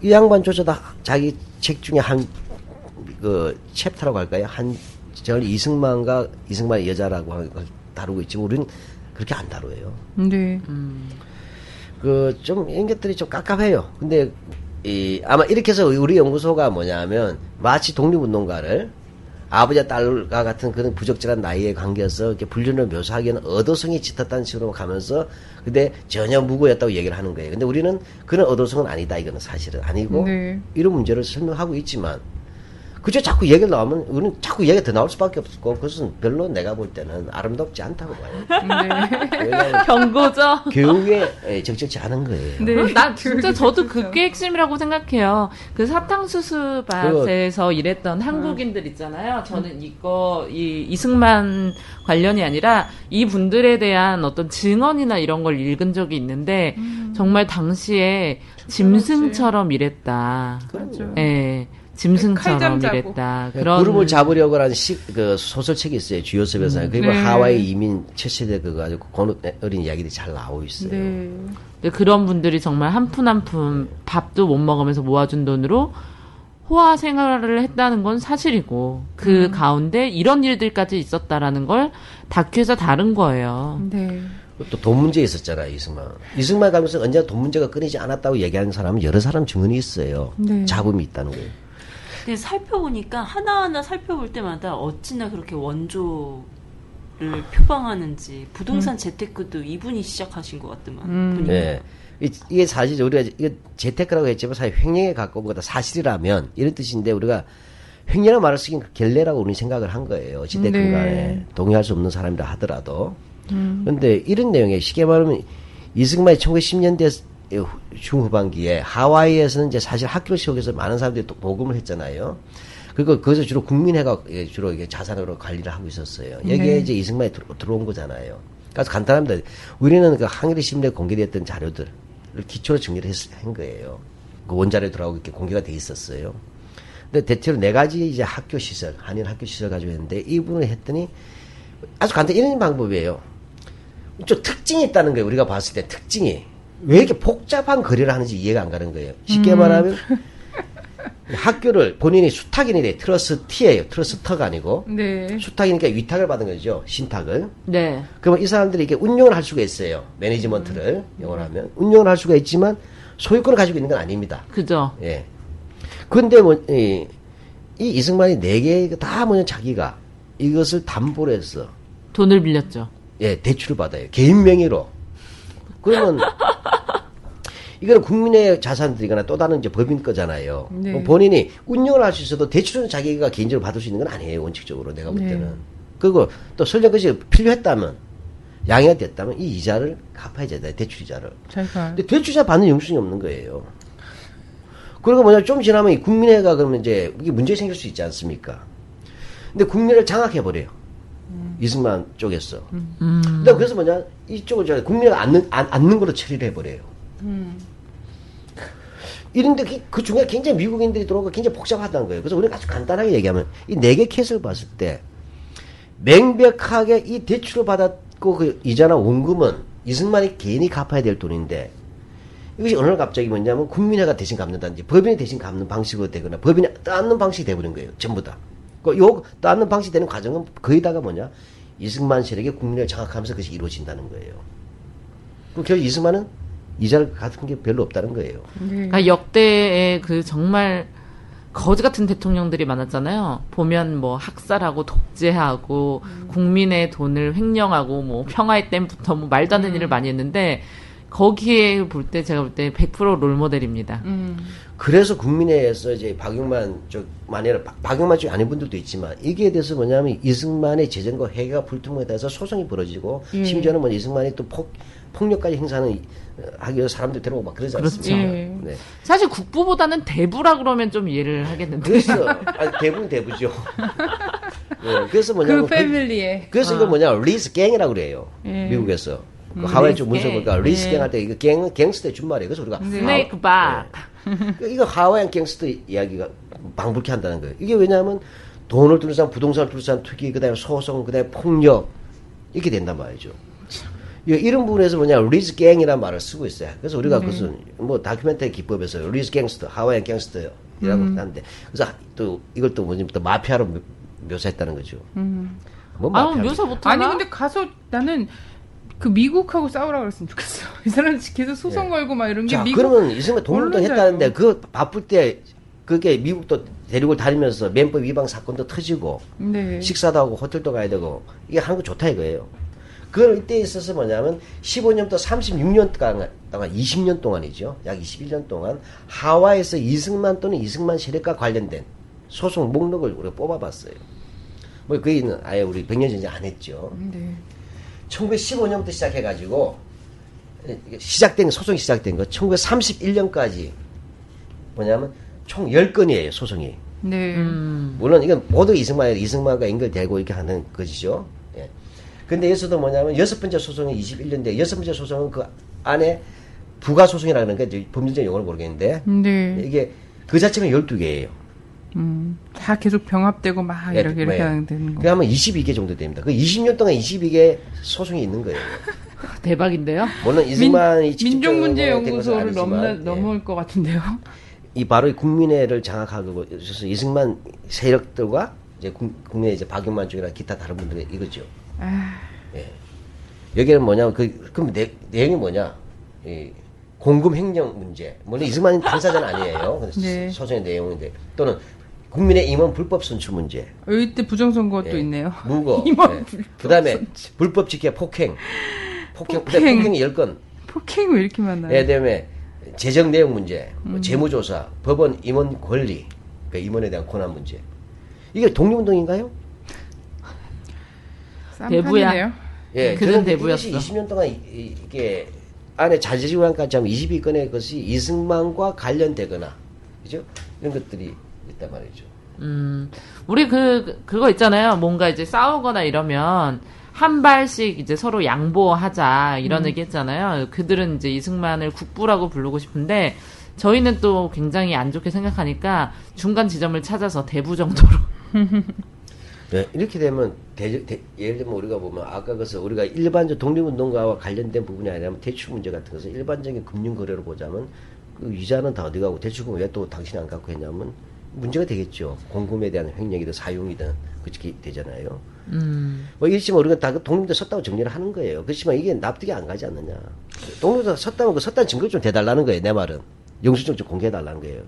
이 양반조차 다 자기 책 중에 한 그 chapter라고 할까요? 한 저를 이승만과 이승만의 여자라고 하는 걸 다루고 있지만 우리는 그렇게 안 다뤄요. 네. 그좀 이런 것들이 좀 깝깝해요. 근데 이 아마 이렇게 해서 우리 연구소가 뭐냐면 마치 독립운동가를 아버지와 딸과 같은 그런 부적절한 나이의 관계에서 이렇게 불륜을 묘사하기에는 어도성이 짙었다는 식으로 가면서 근데 전혀 무고였다고 얘기를 하는 거예요. 근데 우리는 그런 어도성은 아니다. 이거는 사실은 아니고 네. 이런 문제를 설명하고 있지만 그저 자꾸 얘기가 나오면 우리는 자꾸 얘기가 더 나올 수밖에 없고 그것은 별로 내가 볼 때는 아름답지 않다고 봐요. 네. 경고죠. 교육에 예, 적절치 않은 거예요. 네. 어, 나 진짜 저도. 그게 핵심이라고 생각해요. 그 사탕수수밭에서 일했던 한국인들 있잖아요. 저는 이거 이 이승만 관련이 아니라 이 분들에 대한 어떤 증언이나 이런 걸 읽은 적이 있는데 정말 당시에 짐승처럼 일했다. 맞아. 예. 짐승처럼. 일했다. 그 그런 구름을 잡으려고 하는 시, 그 소설책이 있어요. 주요섭에서. 그리고 네. 하와이 이민 첫 세대 그거 가지고 고 어린 이야기들이 잘 나오고 있어요. 네. 근데 그런 분들이 정말 한 푼 한 푼 밥도 못 먹으면서 모아준 돈으로 호화 생활을 했다는 건 사실이고 그 음. 가운데 이런 일들까지 있었다라는 걸 다큐에서 다룬 거예요. 네. 또돈 문제 있었잖아요, 이승만. 이승만 가면서 언제나 돈 문제가 끊이지 않았다고 얘기하는 사람은 여러 사람 증언이 있어요. 네. 잡음이 있다는 거예요. 근데 살펴보니까 하나하나 살펴볼 때마다 어찌나 그렇게 원조 를 표방하는지 부동산 재테크도 이분이 시작하신 것 같더만 음. 보니까. 예. 이- 이게 사실 우리가 이게 재테크라고 했지만 사실 횡령에 가까운 거다 사실이라면 이런 뜻인데 우리가 횡령을 말을 쓰긴 중계라고 우리 생각을 한 거예요. 어찌됐든 네. 간에 동의할 수 없는 사람이라 하더라도. 그런데 이런 내용에 쉽게 말하면 이승만이 1910년대 중후반기에 하와이에서는 이제 사실 학교 지역에서 많은 사람들이 또 모금을 했잖아요. 그리고 거기서 주로 국민회가 예, 주로 이게 자산으로 관리를 하고 있었어요. 여기에 네. 이제 이승만이 들어, 들어온 거잖아요. 그래서 간단합니다. 우리는 그 항일의 심리에 공개됐던 자료들을 기초로 정리를 했, 한 거예요. 그 원자료 들어가고 이렇게 공개가 돼 있었어요. 근데 대체로 네 가지 이제 학교 시설, 한인 학교 시설 가지고 있는데 이분을 했더니 아주 간단 이런 방법이에요. 좀 특징이 있다는 거예요. 우리가 봤을 때 특징이 왜 이렇게 복잡한 거래를 하는지 이해가 안 가는 거예요. 쉽게 말하면 학교를 본인이 수탁인이래 trustee예요. trustor가 아니고 네. 수탁이니까 위탁을 받은 거죠. 신탁을. 네. 그러면 이 사람들이 이렇게 운영을 할 수가 있어요. management를 영어로 하면 운영을 할 수가 있지만 소유권을 가지고 있는 건 아닙니다. 그죠. 예. 근데 뭐, 이, 이 이승만이 네 개 다 뭐냐 자기가 이것을 담보로 해서 돈을 빌렸죠. 예, 대출을 받아요. 개인 명의로. 그러면 이거는 국민의 자산들이거나 또 다른 이제 법인 거잖아요. 네. 뭐 본인이 운영을 할 수 있어도 대출은 자기가 개인적으로 받을 수 있는 건 아니에요. 원칙적으로 내가 볼 네. 때는. 그리고 또 설령 그것이 필요했다면 양해가 됐다면 이 이자를 갚아야 되다. 대출 이자를. 근데 대출자 받는 영수증이 없는 거예요. 그리고 뭐냐 좀 지나면 이 국민회가 그러면 이제 이게 문제 생길 수 있지 않습니까? 근데 국민회를 장악해 버려요. 이승만 쪽에서. 근데 그래서 뭐냐 이쪽을 저 국민회가 앉는 안, 앉는 걸로 처리를 해버려요. 이런데 그, 그 중에 굉장히 미국인들이 들어오고 굉장히 복잡하다는 거예요. 그래서 우리가 아주 간단하게 얘기하면 이 네 개 케이스를 봤을 때 명백하게 이 대출을 받았고 그 이자나 원금은 이승만이 개인이 갚아야 될 돈인데 이것이 어느 날 갑자기 뭐냐면 국민회가 대신 갚는다든지 법인이 대신 갚는 방식으로 되거나 법인이 떠안는 방식이 돼버린 거예요. 전부 다. 그요 떠안는 방식이 되는 과정은 거의 다가 뭐냐 이승만 세력이 국민을 장악하면서 그것이 이루어진다는 거예요. 그 결국 이승만은 이자를 갚은 게 별로 없다는 거예요. 그러니까 역대의 그 정말 거지 같은 대통령들이 많았잖아요. 보면 뭐 학살하고 독재하고 국민의 돈을 횡령하고 뭐 평화의 댐부터 뭐 말도 안 되는 일을 많이 했는데 거기에 볼 때 제가 볼 때 100% 롤모델입니다. 음. 그래서 국민회에서 이제 박용만 아니라 박- 박용만 쪽이 아닌 분들도 있지만 이게 대해서 뭐냐면 이승만의 재정과 회계가 불통에 대해서 소송이 벌어지고 예. 심지어는 뭐 이승만이 또 폭, 폭력까지 행사하는 하기 위해서 사람들 데려오고 막 그러지 그렇죠. 않습니까? 예. 네. 사실 국부보다는 대부라 그러면 좀 이해를 하겠는데. 그래서 아니, 대부는 대부죠. 예, 그래서 뭐냐면 그 family에 그 래서 이거 뭐냐 Rhee's gang이라고 그래요. 예. 미국에서 그 하와이 쪽 문서 Rhee's gang. 보니까 Rhee's 예. gang할 때 이거 gang은 gangster의 준말이에요. 그래서 우리가 snake 박. 그 이거 Hawaiian gangster 이야기가 방불케 한다는 거예요. 이게 왜냐하면 돈을 둘러싼 부동산을 둘러싼 투기, 그다음에 소송, 그다음에 폭력 이렇게 된단 말이죠. 이- 이런 부분에서 뭐냐 Rhee's gang이라는 말을 쓰고 있어요. 그래서 우리가 그것은 뭐 다큐멘터리 기법에서 Rhee's gangster, Hawaiian gangster라고 하는데 그래서 또 이걸 또 뭐냐면 또 마피아로 묘- 묘사했다는 거죠. 뭐 아, 마피아? 묘사 못하나? 아니 근데 가서 나는 그 미국하고 싸우라 그랬으면 좋겠어. 이 사람 계속 소송 걸고 막 이런 게 예. 자, 미국 그러면 이승만 동물동 언론사예요. 했다는데 그 바쁠 때 그게 미국도 데리고 다니면서 멘법 위반 사건도 터지고 네. 식사도 하고 호텔도 가야 되고 이게 하는 거 좋다 이거예요. 그걸 이때 있어서 뭐냐면 15년부터 36년 동안, 동안 20년 동안이죠. 약 21년 동안 하와이에서 이승만 또는 이승만 세력과 관련된 소송 목록을 우리가 뽑아봤어요. 뭐 그게는 아예 우리 100년 전에 안 했죠. 네. 1915년부터 시작해가지고 시작된 소송이 시작된 거 1931년까지 뭐냐면 총 10건이에요 소송이 네. 음. 물론 이건 모두 이승만 이승만과 연결되고 이렇게 하는 것이죠 예. 근데 여기서도 뭐냐면 여섯 번째 소송이 21년인데 여섯 번째 소송은 그 안에 부가 소송이라는 게 법률적 용어를 모르겠는데 네. 이게 그 자체가 12개예요 음. 다 계속 병합되고 막 예, 이렇게 이렇게 뭐, 하는 되는 거. 그러면 22개 정도 됩니다 그 20년 동안 22개 소송이 있는 거예요 대박인데요. 물론 민, 이승만이 민족 문제 연구소를 넘넘 넘을 것 같은데요. 이 바로 이 국민회를 장악하고 그래서 이승만 세력들과 이제 국- 국내 이제 박용만 쪽이나 기타 다른 분들이 이거죠. 아, 예. 여기는 뭐냐 그 그럼 내, 내용이 뭐냐 이 공금 횡령 문제. 물론 이승만이 당사자는 아니에요. 네. 소송의 내용인데 또는 국민의 임원 불법 선출 문제. 여기 때 부정선거도 예. 있네요. 무고. 임원 예. 불법 그다음에 불법 직계 폭행. 폭행. 폭행. 폭행. 폭행이 10건. 폭행이 왜 이렇게 많나요? 예, 그다음에 재정 내용 문제, 뭐 음. 재무조사, 법원 임원 권리, 그 임원에 대한 권한 문제. 이게 독립운동인가요? 대부야. 예, 그는 그런데 대부였어. 이것이 20년 동안 이, 이- 이게 안에 자재지원까지 하면 22건의 것이 이승만과 관련되거나, 그죠? 이런 것들이 있단 말이죠. 음, 우리 그, 그거 있잖아요. 뭔가 이제 싸우거나 이러면, 한 발씩 이제 서로 양보하자, 이런 얘기 했잖아요. 그들은 이제 이승만을 국부라고 부르고 싶은데, 저희는 또 굉장히 안 좋게 생각하니까 중간 지점을 찾아서 대부 정도로 네, 이렇게 되면 대, 대- 예를 들면 우리가 보면 아까 그래서 우리가 일반적 독립운동가와 관련된 부분이 아니라 대출 문제 같은 것을 일반적인 금융 거래로 보자면 그 이자는 다 어디 가고 대출금 왜 또 당신이 안 갖고 했냐면 문제가 되겠죠. 공금에 대한 횡령이든 사용이든 그렇게 되잖아요. 음. 뭐 이렇지만 우리가 다그 독립운동 섰다고 정리를 하는 거예요. 그렇지만 이게 납득이 안 가지 않느냐. 독립운동 섰다면 그 섰다는 증거를 좀 대달라는 거예요. 내 말은. 영수증 좀 공개해달라는 거예요.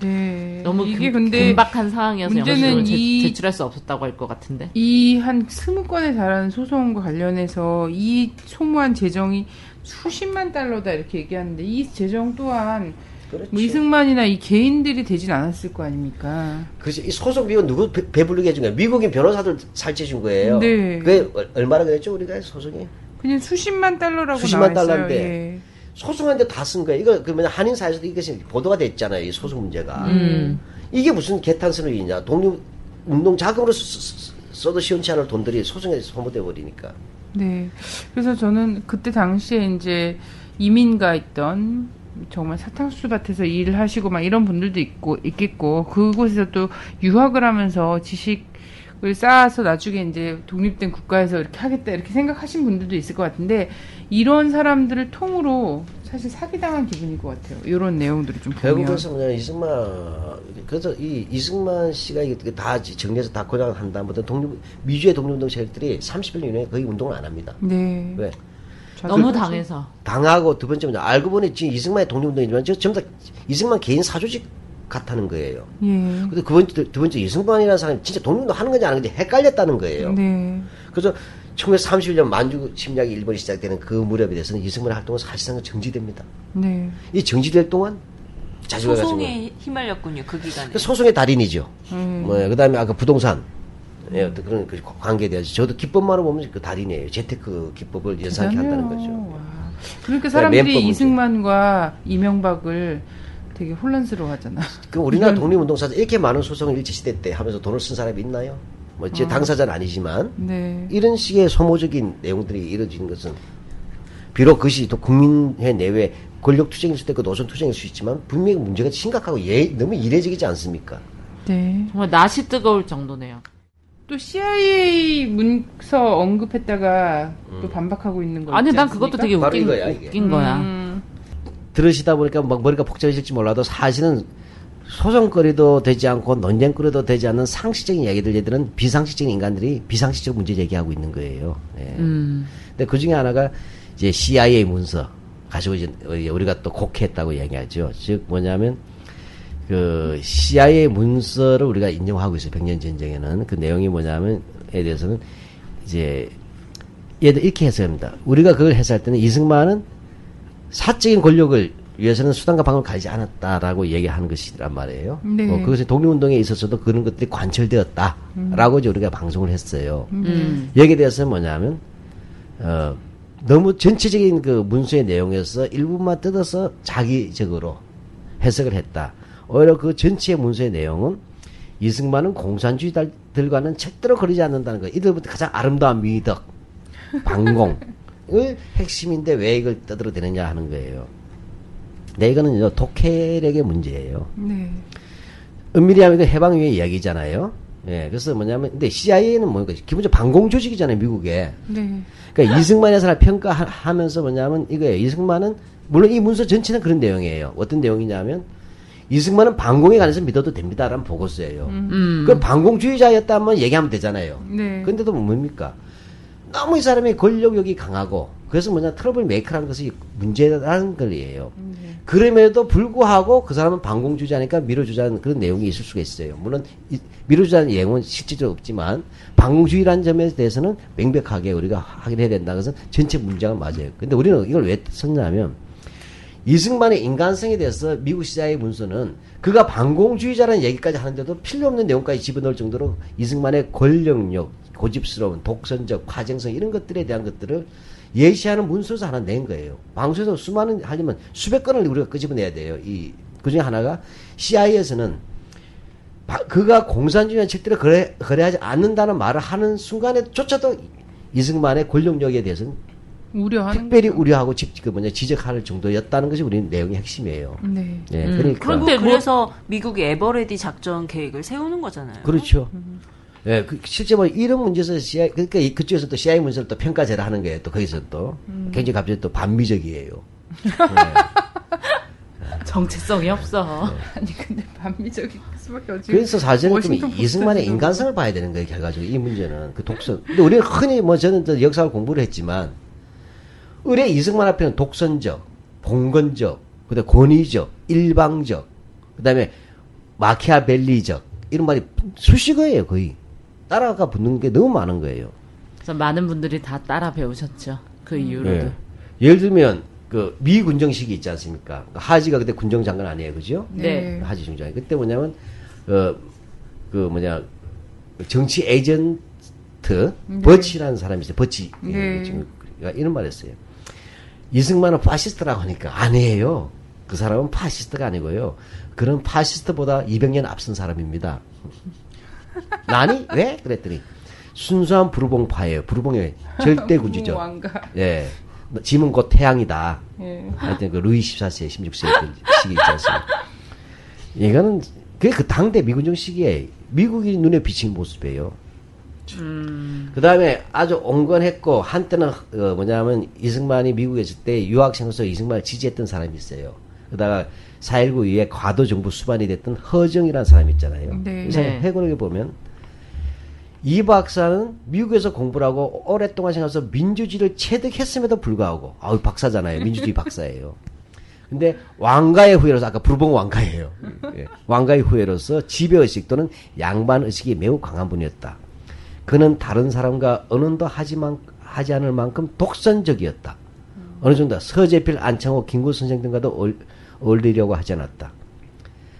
네. 너무 이게 금, 근데 박한 상황이어서 문제는 제- 이- 제출할 수 없었다고 할 것 같은데. 이 한 스무 건에 달하는 소송과 관련해서 이 소모한 재정이 수십만 달러다 이렇게 얘기하는데 이 재정 또한 그렇죠. 뭐 이승만이나 이 개인들이 되진 않았을 거 아닙니까? 그렇지. 이 소송 비용 누구 배, 배부르게 해준 거예요? 미국인 변호사들 살찌 준 거예요. 네. 그게 얼- 얼마나 그랬죠? 우리가 소송이? 그냥 수십만 달러라고 수십만 나와 있어요. 달러인데. 예. 소송하는데 다 쓴 거예요. 이거 그러면 한인 사회에서도 이것이 보도가 됐잖아요. 이 소송 문제가. 음. 이게 무슨 개탄스러이냐? 독립 운동 자금으로 쓰- 쓰- 써도 시원치 않을 돈들이 소송에 소모돼 버리니까. 네. 그래서 저는 그때 당시에 이제 이민가 있던 정말 사탕수수 밭에서 일을 하시고 막 이런 분들도 있고 있겠고 그곳에서 또 유학을 하면서 지식을 쌓아서 나중에 이제 독립된 국가에서 이렇게 하겠다 이렇게 생각하신 분들도 있을 것 같은데 이런 사람들을 통으로 사실 사기당한 기분일 것 같아요. 이런 내용들을 좀 보면. 결국에서 뭐냐 이승만 그래서 이 이승만 씨가 이게 다 정리해서 다 고장한 다음부터 독립 미주의 독립운동 세력들이 30일 이내에 거의 운동을 안 합니다. 네. 왜? 너무 당해서. 당하고 두 번째는 알고 보니 지금 이승만의 독립운동이지만 저 전부 다 이승만 개인 사조직 같다는 거예요. 예. 근데 그 번째, 두 번째 이승만이라는 사람이 진짜 독립운동 하는 건지 안 하는 건지 헷갈렸다는 거예요. 네. 그래서 1931년 만주 침략이 일본이 시작되는 그 무렵에 대해서는 이승만의 활동은 사실상 정지됩니다. 네. 이 정지될 동안 자주가 가지고 소송에 휘말렸군요. 그 기간에. 그 소송의 달인이죠. 음. 뭐 그다음에 아까 부동산 예, 어떤 그런 그 관계에 대해서 저도 기법만으로 보면 그 달인이에요. 재테크 기법을 연상케 한다는 거죠. 와. 그러니까 네, 사람들이. 이승만과 이명박을 되게 혼란스러워하잖아. 그럼 우리나라 독립운동사에서 이렇게 많은 소송을 일제시대 때 하면서 돈을 쓴 사람이 있나요? 뭐, 제 아. 당사자는 아니지만, 네. 이런 식의 소모적인 내용들이 이루어지는 것은, 비록 그것이 또 국민회 내외 권력 투쟁일 수도 있고 노선 투쟁일 수 있지만, 분명히 문제가 심각하고 예, 너무 이례적이지 않습니까? 네. 정말 낯이 뜨거울 정도네요. 또 CIA 문서 언급했다가 또 반박하고 있는 거 아니 있지 난 그것도? 되게 웃긴, 이거야, 이게. 웃긴 거야. 음, 들으시다 보니까 막 머리가 복잡해질지 몰라도 사실은 소송거리도 되지 않고 논쟁거리도 되지 않는 상식적인 이야기들 얘들은 비상식적인 인간들이 비상식적 문제 제기하고 있는 거예요. 예. 음. 근데 그 중에 하나가 이제 CIA 문서 가지고 이제 우리가 또 곡해했다고 얘기하죠. 즉 뭐냐면 그 CIA 문서를 우리가 인정하고 있어요. 백년 전쟁에는 그 내용이 뭐냐면에 대해서는 이제 얘들 이렇게 해석합니다. 우리가 그걸 해석할 때는 이승만은 사적인 권력을 위해서는 수단과 방법을 가리지 않았다라고 얘기하는 것이란 말이에요. 네. 어, 그것이 독립운동에 있어서도 그런 것들이 관철되었다라고 이제 우리가 방송을 했어요. 음. 여기에 대해서는 뭐냐면 어, 너무 전체적인 그 문서의 내용에서 일부만 뜯어서 자기적으로 해석을 했다. 오히려 그 전체 문서의 내용은 이승만은 공산주의들과는 절대로 거리지 않는다는 거. 이들부터 가장 아름다운 미덕, 방공의 핵심인데 왜 이걸 떠들어 대느냐 하는 거예요. 네, 이거는 독해력의 문제예요. 네. 은밀히 하면 그 해방 이후의 이야기잖아요. 예, 그래서 뭐냐면, 근데 CIA는 뭐니까 기본적으로 방공 조직이잖아요, 미국에. 네. 그러니까 이승만의 사람 평가하면서 뭐냐면 이거예요. 이승만은 물론 이 문서 전체는 그런 내용이에요. 어떤 내용이냐면 이승만은 방공에 관해서 믿어도 됩니다라는 보고서예요. 음. 그럼 방공주의자였다면 얘기하면 되잖아요. 네. 근데도 뭡니까? 너무 이 사람이 권력욕이 강하고 그래서 뭐냐 troublemaker라는 것이 문제라는 걸이에요. 그럼에도 불구하고 그 사람은 반공주의자니까 밀어주자는 그런 내용이 있을 수가 있어요. 물론 이- 밀어주자는 내용은 실질적으로 없지만 반공주의라는 점에 대해서는 명백하게 우리가 확인해야 된다는 것은 전체 문장은 맞아요. 근데 우리는 이걸 왜 썼냐면 이승만의 인간성에 대해서 미국 시사의 문서는 그가 반공주의자라는 얘기까지 하는데도 필요 없는 내용까지 집어넣을 정도로 이승만의 권력욕, 고집스러운, 독선적, 과정성 이런 것들에 대한 것들을 예시하는 문서에서 하나 낸 거예요. 방송에서 수많은 하려면 수백 건을 우리가 끄집어내야 돼요. 이 그중에 하나가 CIA에서는 그가 공산주의와 절대로 거래, 거래하지 않는다는 말을 하는 순간에 조차도 이승만의 권력력에 대해서는 우려하는 특별히 우려하고 지, 그 뭐냐 지적할 정도였다는 것이 우리 내용의 핵심이에요. 네. 예, 음, 그러니까 그런데 뭐- 그래서 미국이 에버레디 작전 계획을 세우는 거잖아요. 그렇죠. 예, 그 실제 뭐 이런 문제에서 CIA 그러니까 이- 그쪽에서 또 CIA 문서를 또 평가제를 하는 거예요. 또 거기서 또 굉장히 갑자기 또 반미적이에요. 정체성이 없어. 아니 근데 반미적일 수밖에 없지. 그래서 사실은 좀 이승만의 인간성을 봐야 되는 거예요. 결과적으로 이 문제는 그 독선. 근데 우리는 흔히 뭐 저는 또 역사를 공부를 했지만 의뢰 이승만 앞에는 독선적, 봉건적, 그다음 권위적, 일방적, 그다음에 마키아벨리적 이런 말이 수식어예요 거의. 따라가 붙는 게 너무 많은 거예요. 그래서 많은 분들이 다 따라 배우셨죠. 그 이후로도. 예. 예를 들면 그 미 군정식이 있지 않습니까? 하지가 그때 군정 장관 아니에요, 그죠? 네. 하지 중장관. 그때 뭐냐면 어그 뭐냐 정치 에이전트 버치라는 사람이 있어요. 버치 네. 지금 이런 말했어요. 이승만은 파시스트라고 하니까 아니에요. 그 사람은 파시스트가 아니고요. 그런 파시스트보다 200년 앞선 사람입니다. 아니 왜? 그랬더니 순수한 부르봉파예요. 부르봉의 절대 군주죠. 예. 짐은 곧 태양이다. 예. 하여튼 그 루이 14세, 16세 그 시기 있지 않습니까? 이거는 그게 그 당대 미군정 시기에 미국이 눈에 비친 모습이에요. 그 다음에 아주 온건했고 한때는 어, 뭐냐면 이승만이 미국에 있을 때 유학생으로서 이승만을 지지했던 사람이 있어요. 그다가 4.19 이후에 과도 정부 수반이 됐던 허정이라는 사람이 있잖아요. 네. 네. 회고록에 보면 이 박사는 미국에서 공부를 하고 오랫동안 생각해서 민주주의를 체득했음에도 불구하고 아우 박사잖아요. 민주주의 박사예요. 근데 왕가의 후예로서 아까 부르봉 왕가예요. 예. 왕가의 후예로서 지배의식 또는 양반의식이 매우 강한 분이었다. 그는 다른 사람과 언언도 하지만 하지 않을 만큼 독선적이었다. 어느 정도 서재필, 안창호, 김구 선생 등과도 어울- 어울리려고 하지 않았다.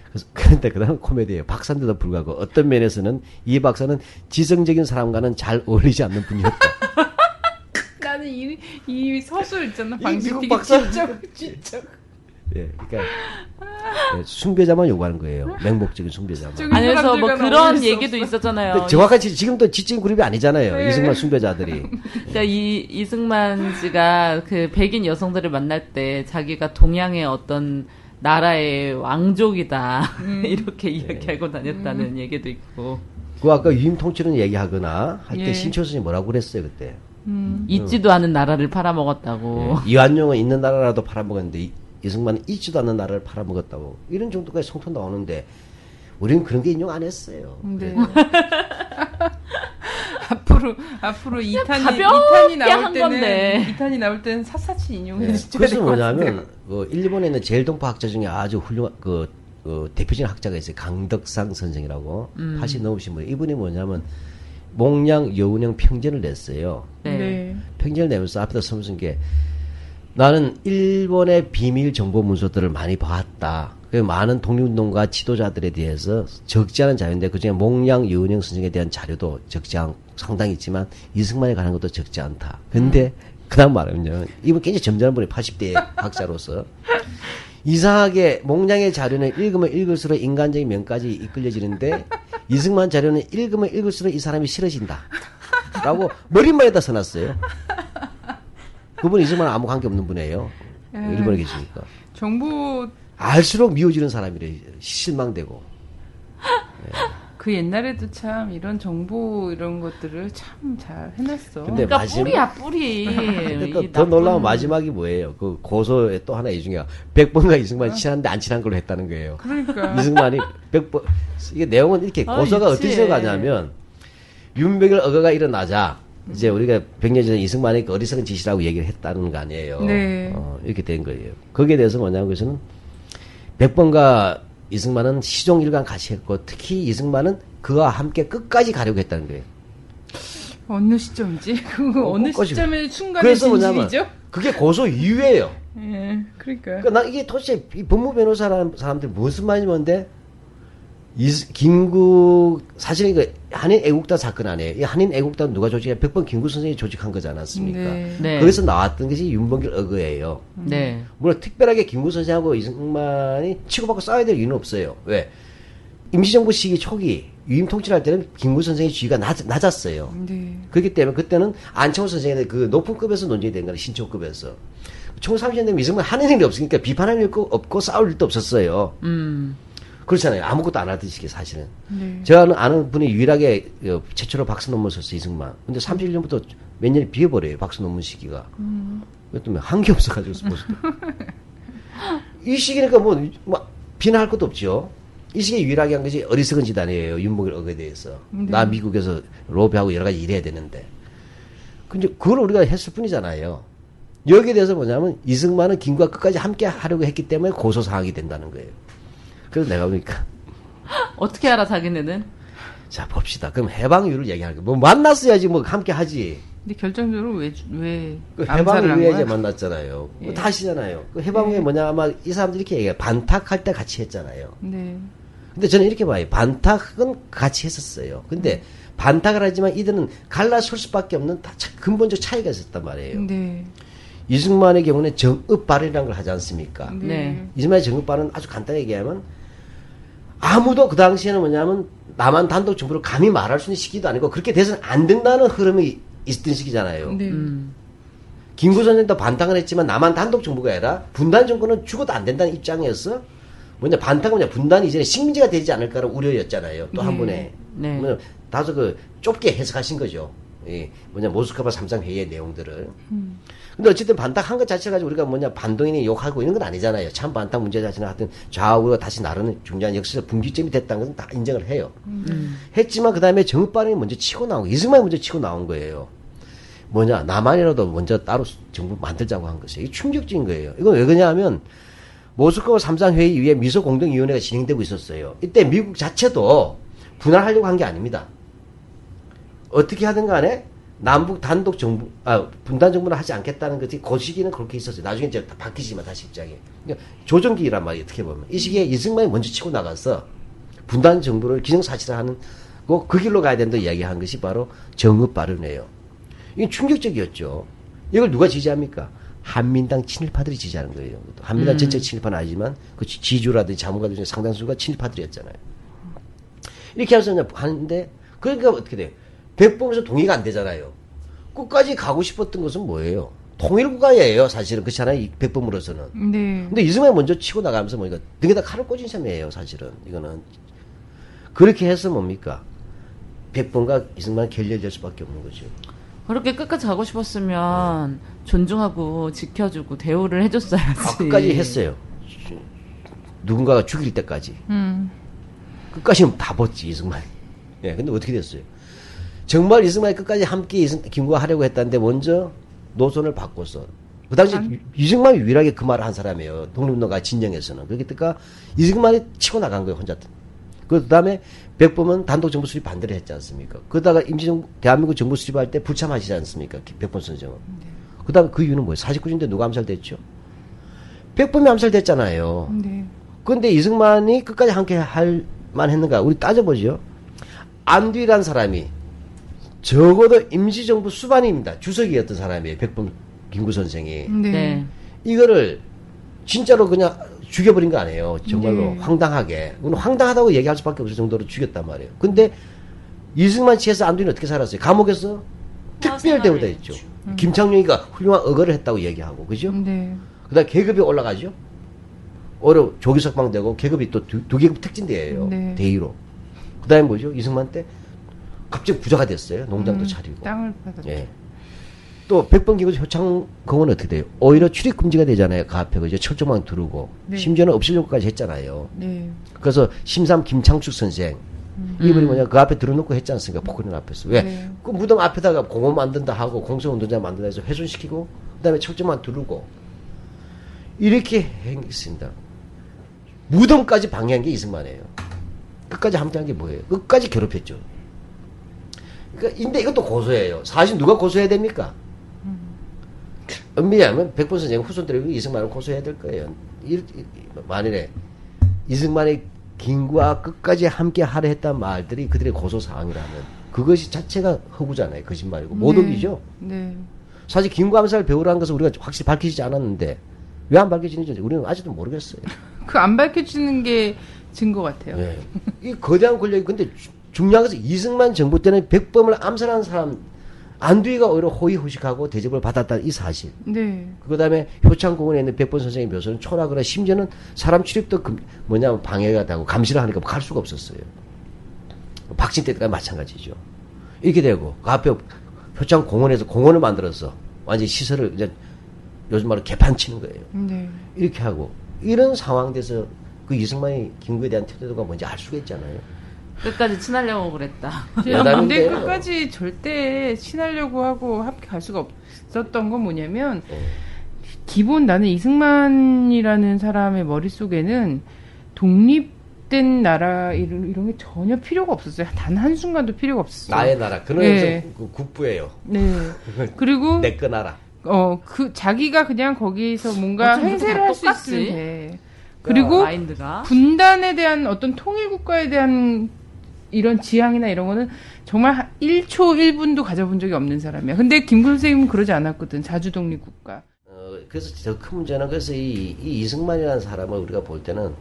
그래서 그런데 그 다음 코미디예요. 박사인데도 불구하고 어떤 면에서는 이 박사는 지성적인 사람과는 잘 어울리지 않는 분이었다. 나는 이, 이 서술 있잖아. 되게 박사? 진짜 진짜. 예, 그러니까 예, 숭배자만 요구하는 거예요. 맹목적인 숭배자만. 그래서 뭐 그런 얘기도. 있었잖아요. 근데 정확하지 지금도 지진 그룹이 아니잖아요. 네. 이승만 숭배자들이. 그러니까 이 이승만 씨가 그 백인 여성들을 만날 때 자기가 동양의 어떤 나라의 왕족이다 이렇게 이야기하고 다녔다는 얘기도 있고 그 아까 유임 통치론 얘기하거나 할때 예. 신초선이 뭐라고 그랬어요 그때. 있지도 않은 나라를 팔아먹었다고. 예. 이완용은 있는 나라라도 팔아먹었는데 이- 이승만은 있지도 않는 나라를 팔아먹었다고 이런 정도까지 성토 나오는데 우리는 그런 게 인용 안 했어요. 네. 앞으로 앞으로 이탄이 가볍게 이탄이 나올 한 때는 건데. 이탄이 나올 때는 샅샅이 인용해 예. 주셔야 그래서 될것 같아요. 뭐냐면 그 일본에 있는 제일동파 학자 중에 아주 훌륭한 그, 그 대표적인 학자가 있어요. 강덕상 선생이라고 음. 80 넘으신 분. 이분이 뭐냐면 몽양 여운형 평전을 냈어요. 네. 네. 평전을 내면서 앞에다 써무슨 게 나는 일본의 비밀 정보 문서들을 많이 봤다. 그 많은 독립운동가 지도자들에 대해서 적지 않은 자료인데 그중에 몽양 여운형 선생에 대한 자료도 적지 않 상당히 있지만 이승만에 관한 것도 적지 않다. 근데 그다음 말하면요. 이분 굉장히 점잖은 분이 80대 학자로서 이상하게 몽양의 자료는 읽으면 읽을수록 인간적인 면까지 이끌려지는데 이승만 자료는 읽으면 읽을수록 이 사람이 싫어진다. 라고 머릿말에다 써놨어요. 그분 이승만 아무 관계 없는 분이에요. 일본에 계시니까. 정부 알수록 미워지는 사람이래. 실망되고. 그 옛날에도 참 이런 정보 이런 것들을 참 잘 해놨어. 근데 그러니까 마지막- 뿌리야 뿌리. 근데 또 더 나쁜- 놀라운 마지막이 뭐예요? 그 고소의 또 하나 이 중에 백번과 이승만이 친한데 안 친한 걸로 했다는 거예요. 그러니까 이승만이 백번 이게 내용은 이렇게 아, 고소가 있지. 어떻게 들어가냐면 윤백일 어거가 일어나자 이제 우리가 100년 전에 이승만이 그 어리석은 짓이라고 얘기를 했다는 거 아니에요. 네. 어, 이렇게 된 거예요. 거기에 대해서 뭐냐면 그것은 백번과 이승만은 시종일관 같이 했고 특히 이승만은 그와 함께 끝까지 가려고 했다는 거예요. 어느 시점이지? 그거 어, 어, 느 끝까지. 시점의 순간의 진실이죠? 그게 고소 이유예요. 예, 그러니까. 그러니까 나 이게 도대체 이 법무 변호사라는 사람들 무슨 말인지 뭔데 이 김구 사실은 이거 한인 애국단 사건 아니에요. 이 한인 애국단 누가 조직해? 백번 김구 선생이 조직한 거지 않았습니까? 네. 네. 거기서 나왔던 것이 윤봉길 어거예요. 네. 물론 특별하게 김구 선생하고 이승만이 치고받고 싸워야 될 이유는 없어요. 왜? 임시정부 시기 초기 위임 통치할 때는 김구 선생의 지위가 낮, 낮았어요. 네. 그렇기 때문에 그때는 안창호 선생의 그 높은 급에서 논쟁이 된 거는 신초급에서. 총 30년 되면 이승만 하는 일이 없으니까 비판할 일 없고 싸울 일도 없었어요. 음. 그렇잖아요. 아무것도 안 하듯이 사실은. 네. 제가 아는- 아는 분이 유일하게 어, 최초로 박사 논문 썼어요, 이승만. 근데 31년부터 몇 년이 비어버려요, 박사 논문 시기가. 왜 때문에 한게 없어가지고. 이 시기니까 뭐, 뭐 비난할 것도 없죠. 이 시기에 유일하게 한 것이 어리석은 짓아니에요 윤목열 억에 대해서. 나 미국에서 로비하고 여러 가지 일해야 되는데. 근데 그걸 우리가 했을 뿐이잖아요. 여기에 대해서 뭐냐면 이승만은 김과 끝까지 함께 하려고 했기 때문에 고소사항이 된다는 거예요. 그래서 내가 보니까 어떻게 알아 자기네는? 자 봅시다. 그럼 해방이유를 얘기하는 거. 뭐 만났어야지 뭐 함께 하지. 근데 결정적으로 왜, 왜, 그 이제 거야? 만났잖아요. 예. 그거 다 아시잖아요. 그 해방이유 뭐냐 아마 이 사람들이 이렇게 얘기해요. 반탁할 때 같이 했잖아요. 네. 근데 저는 이렇게 봐요. 반탁은 같이 했었어요. 근데 반탁을 하지만 이들은 갈라설 수밖에 없는 다 차- 근본적 차이가 있었단 말이에요. 네. 이승만의 경우는 정읍 발언이라는 걸 하지 않습니까? 네. 네. 이승만의 정읍 발언 아주 간단히 얘기하면 아무도 그 당시에는 뭐냐면 남한 단독 정부를 감히 말할 수 있는 시기도 아니고 그렇게 돼서는 안 된다는 흐름이 있었던 시기잖아요. 네. 음. 김구 선생도 반탁을 했지만 남한 단독 정부가 아니라 분단 정권은 죽어도 안 된다는 입장이었어. 뭐냐 반탁은 뭐냐 분단 이전에 식민지가 되지 않을까라는 우려였잖아요. 또한 네. 번에 네. 다소 그 좁게 해석하신 거죠. 예, 뭐냐 모스크바 삼상 회의의 내용들을. 근데 어쨌든 반탁한 것 자체가 가지고 우리가 뭐냐 반동인이 욕하고 이런 건 아니잖아요. 참 반탁 문제 자체는 하여튼 좌우가 다시 나르는 중요한 역사적 분기점이 됐다는 것은 다 인정을 해요. 했지만 그 다음에 정읍발언이 먼저 치고 나온 거, 이승만이 먼저 치고 나온 거예요. 뭐냐 남한이라도 먼저 따로 정부 만들자고 한 것이에요. 이게 충격적인 거예요. 이건 왜 그러냐면 모스크바 삼상 회의 이후에 미소 공동위원회가 진행되고 있었어요. 이때 미국 자체도 분할하려고 한 게 아닙니다. 어떻게 하든 간에 남북 단독 정부, 아, 분단 정부는 하지 않겠다는 것이 그 시기는 그렇게 있었어요. 나중에 이제 다 바뀌지만 다시 입장이. 그러니까 조정기란 말이에요. 어떻게 보면. 이 시기에 이승만이 먼저 치고 나가서 분단 정부를 기정사실화하는 그, 그 길로 가야 된다 이야기한 것이 바로 정읍 발언이에요. 이게 충격적이었죠. 이걸 누가 지지합니까? 한민당 친일파들이 지지하는 거예요. 한민당 전체 친일파는 아니지만 그 지- 지주라든지 자문가들 중에 상당수가 친일파들이었잖아요. 이렇게 해서 하는데 그러니까 어떻게 돼요? 백범에서 동의가 안 되잖아요. 끝까지 가고 싶었던 것은 뭐예요? 통일국가예요, 사실은. 그렇잖아요, 이 백범으로서는. 네. 근데 이승만이 먼저 치고 나가면서 뭐니까 등에다 칼을 꽂은 셈이에요, 사실은. 이거는. 그렇게 해서 뭡니까? 백범과 이승만이 결렬될 수밖에 없는 거죠. 그렇게 끝까지 가고 싶었으면 존중하고 지켜주고 대우를 해줬어야지. 아, 끝까지 했어요. 누군가가 죽일 때까지. 음. 끝까지는 다 벗지, 이승만이. 예, 근데 어떻게 됐어요? 정말 이승만이 끝까지 함께 이승, 김구와 하려고 했다는데 먼저 노선을 바꿨어. 그 당시 에 이승만이 유일하게 그 말을 한 사람이에요. 독립운동가 진영에서는. 때문에 이승만이 치고 나간 거예요, 혼자. 그 다음에 백범은 단독 정부 수립 반대를 했지 않습니까? 그러다가 임시정부, 대한민국 정부 수립할 때 불참하시지 않습니까? 백범 선생은. 그 다음에 그 이유는 뭐예요? 49주인데 누가 암살됐죠? 백범이 암살됐잖아요. 네. 근데 이승만이 끝까지 함께 할 만했는가? 우리 따져보죠. 안뒤란 사람이 적어도 임시정부 수반입니다. 주석이었던 사람이에요. 백범 김구 선생이. 네. 네. 이거를 진짜로 그냥 죽여버린 거 아니에요. 정말로 네. 황당하게. 그건 황당하다고 얘기할 수밖에 없을 정도로 죽였단 말이에요. 근데 이승만 치에서 안두이는 어떻게 살았어요? 감옥에서 특별 대우다 했죠. 김창룡이가 훌륭한 어거를 했다고 얘기하고, 그죠? 네. 그 다음에 계급이 올라가죠. 어려 조기 석방되고 계급이 또 두 계급 특진대예요. 네. 대위로. 그 다음에 뭐죠? 이승만 때 갑자기 부자가 됐어요. 농장도 음, 차리고. 땅을 받았죠. 예. 또 백번 기구 효창공은 어떻게 돼요? 오히려 출입 금지가 되잖아요. 그 앞에 그죠? 철조망 두르고 네. 심지어는 없애려고까지 했잖아요. 네. 그래서 심삼 김창숙 선생 이분이 뭐냐 그 앞에 들어놓고 했지 않습니까? 포크린 앞에서 왜? 네. 그 무덤 앞에다가 공원 만든다 하고 공성운동장 만든다 해서 훼손시키고 그다음에 철조망 두르고 이렇게 행했습니다. 무덤까지 방해한 게 이승만이에요. 끝까지 함께한 게 뭐예요? 끝까지 괴롭혔죠. 그러니까 근데 이것도 고소해요. 사실 누가 고소해야 됩니까? 엄밀히 하면 백본 선생 후손들이 이승만을 고소해야 될 거예요. 이, 이- 만일에 이승만이 김구와 끝까지 함께 하려 했단 말들이 그들의 고소 사항이라면 그것이 자체가 허구잖아요. 거짓말이고 모독이죠. 네. 사실 김구 암살 배우라는 것을 우리가 확실히 밝히지 않았는데 왜 안 밝혀지는지 우리는 아직도 모르겠어요. 그 안 밝혀지는 게 증거 같아요. 예. 이 거대한 권력이 근데 주- 중요한 것은 이승만 정부 때는 백범을 암살한 사람 안두희가 오히려 호의호식하고 대접을 받았다는 이 사실. 네. 그 다음에 효창공원에 있는 백범 선생의 묘소는 초락을 하 심지어는 사람 출입도 금- 뭐냐면 방해가 되고 감시를 하니까 갈 수가 없었어요. 박진 때까지 마찬가지죠. 이렇게 되고 그 앞에 효창공원에서 공원을 만들어서 완전히 시설을 이제 요즘 말로 개판 치는 거예요. 네. 이렇게 하고 이런 상황 돼서 그 이승만이 김구에 대한 태도가 뭔지 알 수가 있잖아요. 끝까지 친하려고 그랬다. 제가 근데 야단인데요. 끝까지 절대 친하려고 하고 함께 갈 수가 없었던 건 뭐냐면 네. 기본 나는 이승만이라는 사람의 머릿속에는 독립된 나라 이런, 이런 게 전혀 필요가 없었어요. 단 한순간도 필요가 없었어요. 나의 나라. 그런 네. 네. 그 국부예요. 네. 그리고 내거 나라. 어, 그 자기가 그냥 거기서 뭔가 행세를 다할 수? 있으면 돼. 그리고 마인드가 분단에 대한 어떤 통일 국가에 대한 이런 지향이나 이런 거는 정말 한 1초 1분도 가져본 적이 없는 사람이야. 근데 김구 선생님은 그러지 않았거든. 자주 독립 국가. 어, 그래서 더 큰 문제는 그래서 이, 이 이승만이라는 사람을 우리가 볼 때는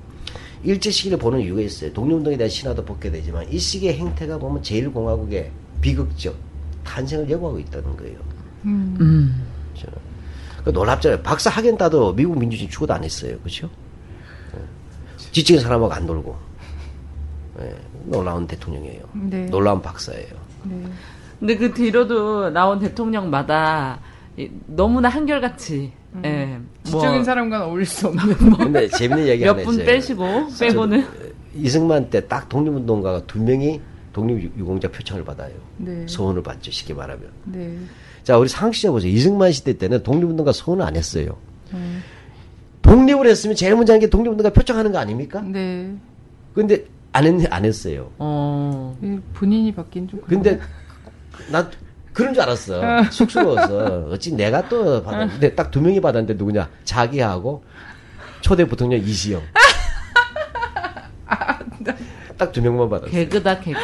일제 시기를 보는 이유가 있어요. 독립운동에 대한 신화도 벗게 되지만 이 시기의 행태가 보면 제일 공화국의 비극적 탄생을 예고하고 있다는 거예요. 음. 저는. 그 놀랍잖아요. 박사 학연 따도 미국 민주주의 죽어도 안 했어요. 그죠? 지치는 사람하고 안 놀고. 예, 놀라운 대통령이에요. 네. 놀라운 박사예요. 네. 근데 그 뒤로도 나온 대통령마다 이- 너무나 한결같이 예, 뭐 지적인 사람과는 어울릴 수 없는. 근데 재밌는 얘기 하나 몇 있어요. 분 빼시고 빼고는 이승만 때 딱 독립운동가가 두 명이 독립유공자 표창을 받아요. 네. 소원을 받죠. 쉽게 말하면. 네. 자, 우리 상식자 보세요. 이승만 시대 때는 독립운동가 소원을 안 했어요. 음. 독립을 했으면 제일 먼저 하는 게 독립운동가 표창하는 거 아닙니까? 네. 근데 안, 했, 안 했어요. 어. 예, 본인이 받긴 좀. 근데 나 그런 줄 알았어. 쑥스러워서. 어찌 내가 또 받았는데 딱 두 명이 받았는데 누구냐? 자기하고 초대 부통령 이시영. 딱 두 명만 받았어. 개그다 개그.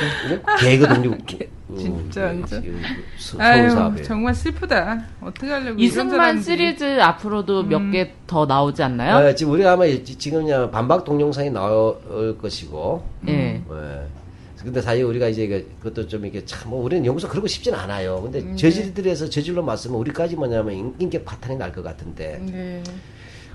개그 독립. 진짜, 진짜. 서- 아유. 정말 슬프다. 어떻게 하려고 이승만. 음. 시리즈 앞으로도 몇개 더 나오지 않나요? 어, 지금 우리가 아마 지- 지금 야 반박 동영상이 나올 것이고. 예. 예. 근데 사실 우리가 이제 그- 그것도 좀 이게 참, 뭐 우리는 여기서 그러고 싶진 않아요. 근데 저질들에서 저질로 맞으면 우리까지 뭐냐면 인- 인격 파탄이 날 것 같은데. 네.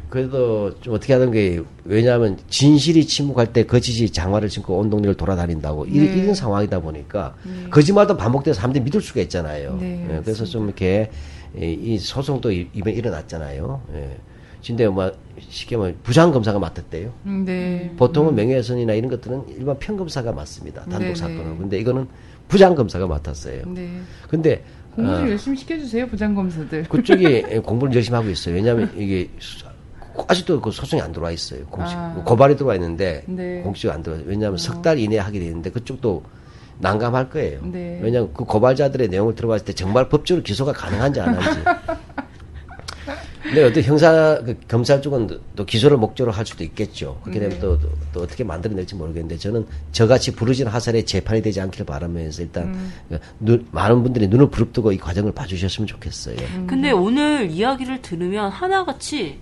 그래도 좀 어떻게 하던 게 왜냐하면 진실이 침묵할 때 거짓이 장화를 신고 온 동네를 돌아다닌다고 이- 네. 이런 상황이다 보니까 거짓말도 반복돼서 사람들이 믿을 수가 있잖아요. 네, 예, 그래서 좀 이렇게 이, 이 소송도 이- 이번에 일어났잖아요. 예. 근데 뭐 쉽게 말하면 부장 검사가 맡았대요. 음, 네. 보통은 명예훼손이나 이런 것들은 일반 평검사가 맡습니다. 단독 네네. 사건은. 근데 이거는 부장 검사가 맡았어요. 네. 근데 공부 좀 어, 열심히 시켜주세요, 부장검사들. 그쪽이 공부를 열심히 하고 있어요. 왜냐하면 이게 수- 아직도 그 소송이 안 들어와 있어요. 공식 아. 고발이 들어와 있는데 네. 공식 안 들어와. 왜냐하면 석달 이내에 하게 되는데 그쪽도 난감할 거예요. 네. 왜냐하면 그 고발자들의 내용을 들어봤을 때 정말 법적으로 기소가 가능한지 안 한지. 근데 어떤 형사 그 검찰 쪽은 또- 또 기소를 목적으로 할 수도 있겠죠. 그렇게 되면 네. 또, 또, 또 어떻게 만들어낼지 모르겠는데 저는 저같이 부르진 하살에 재판이 되지 않기를 바라면서 일단 음. 눈- 많은 분들이 눈을 부릅뜨고 이 과정을 봐주셨으면 좋겠어요. 근데 오늘 이야기를 들으면 하나같이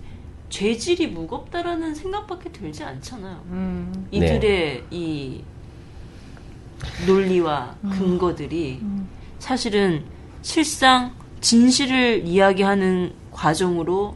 죄질이 무겁다라는 생각밖에 들지 않잖아요. 음. 이들의 이 논리와 근거들이 사실은 실상 진실을 이야기하는 과정으로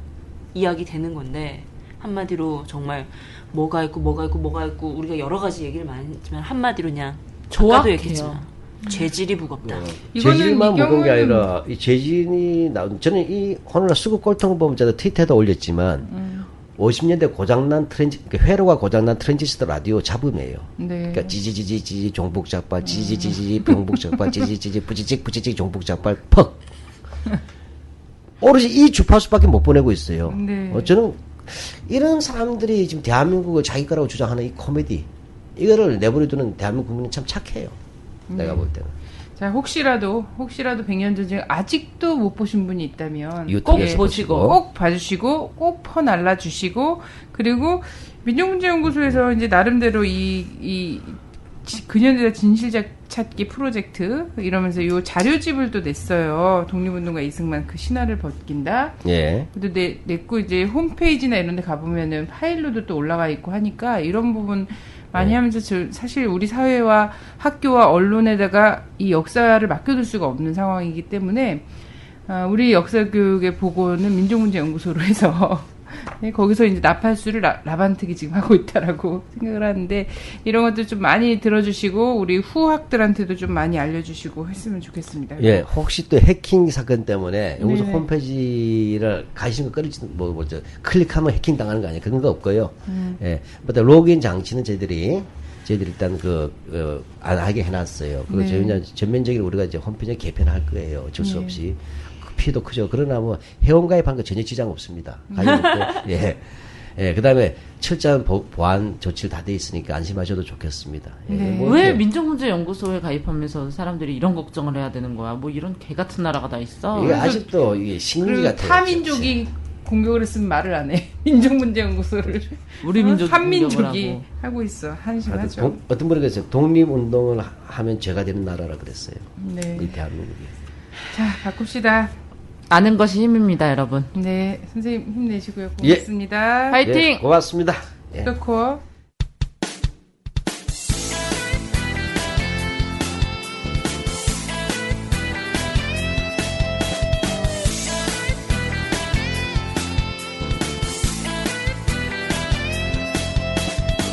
이야기되는 건데 한마디로 정말 뭐가 있고 뭐가 있고 뭐가 있고 우리가 여러 가지 얘기를 많이 했지만 한마디로 그냥 조악해요. 얘기했지만 죄질이 무겁다. 이거는 죄질만 이 무거운 게 아니라 이 죄질이 나온 저는 이 오늘 수구 꼴통을 보면 제가 트위터에도 올렸지만 음. 50년대 고장난 트랜지 그러니까 회로가 고장난 트랜지스터 라디오 잡음이에요. 네. 그러니까 지지지지지 종북 좌빨 지지지지지 종북 좌빨 지지지지 부지직 부지직 종북 좌빨 퍽 오로지 이 주파수밖에 못 보내고 있어요. 네. 어, 저는 이런 사람들이 지금 대한민국을 자기 거라고 주장하는 이 코미디 이거를 내버려두는 대한민국 국민은 참 착해요. 네. 내가 볼 때는. 자, 혹시라도, 혹시라도 100년 전 중에 아직도 못 보신 분이 있다면 꼭 보시고, 꼭 봐주시고, 꼭 퍼 날라 주시고, 그리고 민족문제연구소에서 이제 나름대로 이, 이, 지- 근현대사 진실 찾기 프로젝트 이러면서 요 자료집을 또 냈어요. 독립운동가 이승만 그 신화를 벗긴다. 예. 그래도 내, 냈고 이제 홈페이지나 이런 데 가보면은 파일로도 또 올라가 있고 하니까 이런 부분 많이 네. 하면서 저- 사실 우리 사회와 학교와 언론에다가 이 역사를 맡겨둘 수가 없는 상황이기 때문에 아, 우리 역사 교육의 보고는 민족문제연구소로 해서 네, 거기서 이제 나팔수를 라, 라반특이 지금 하고 있다라고 생각을 하는데 이런 것들 좀 많이 들어주시고 우리 후학들한테도 좀 많이 알려주시고 했으면 좋겠습니다. 예, 혹시 또 해킹 사건 때문에 연구소 네네. 홈페이지를 가시는 거 끊을지 뭐 뭐죠 클릭하면 해킹 당하는 거 아니에요? 그런 거 없고요. 음. 예, 근데 로그인 장치는 저희들이 저희들이 일단 그 어, 안 하게 해놨어요. 그리고 네. 저희는 전면적으로 우리가 이제 홈페이지 개편할 거예요. 어쩔 수 네. 없이 그 피해도 크죠. 그러나 뭐 회원가입한 거 전혀 지장 없습니다. 가입했고 예. 예, 그 다음에 철저한 보, 보안 조치를 다 돼 있으니까 안심하셔도 좋겠습니다. 예, 네. 뭐 왜 민족문제연구소에 가입하면서 사람들이 이런 걱정을 해야 되는 거야? 뭐 이런 개 같은 나라가 다 있어. 이게 아직도 이게 식민지 같아요. 타민족이 공격을 했으면 말을 안 해. 민족문제연구소를 우리 민족이 공격을 한민족이 하고. 하고 있어. 한심하죠. 동- 어떤 분이 그랬어요. 독립운동을 하- 하면 죄가 되는 나라라 그랬어요. 네. 이 대한민국이. 자, 바꿉시다. 아는 것이 힘입니다, 여러분. 네, 선생님 힘내시고요. 예. 고맙습니다. 화이팅! 네, 고맙습니다. 예. 코어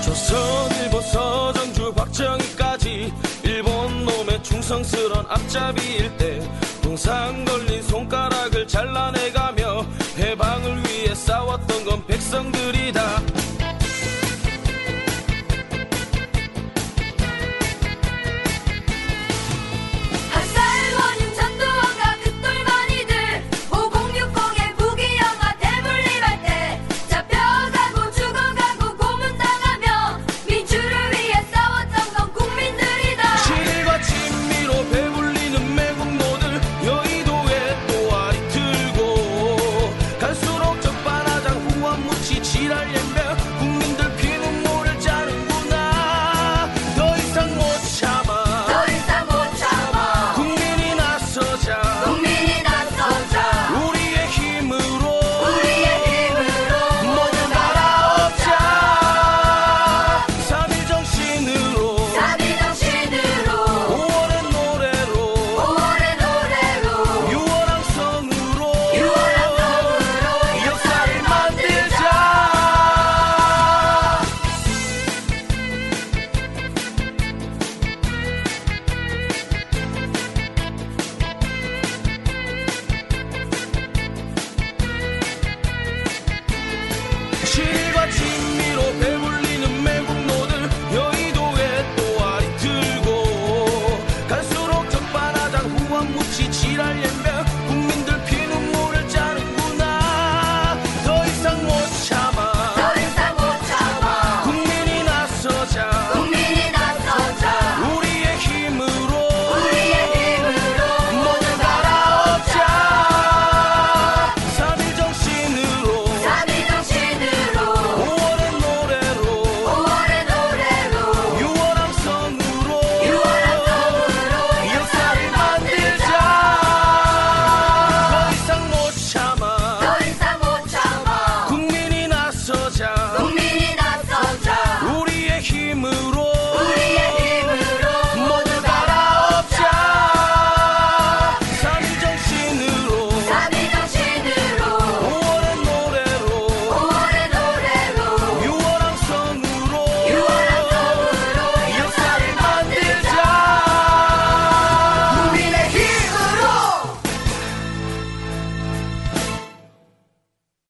조선 일본 서정주 박정희까지 일본 놈의 충성스런 앞잡이일 때 동상 걸린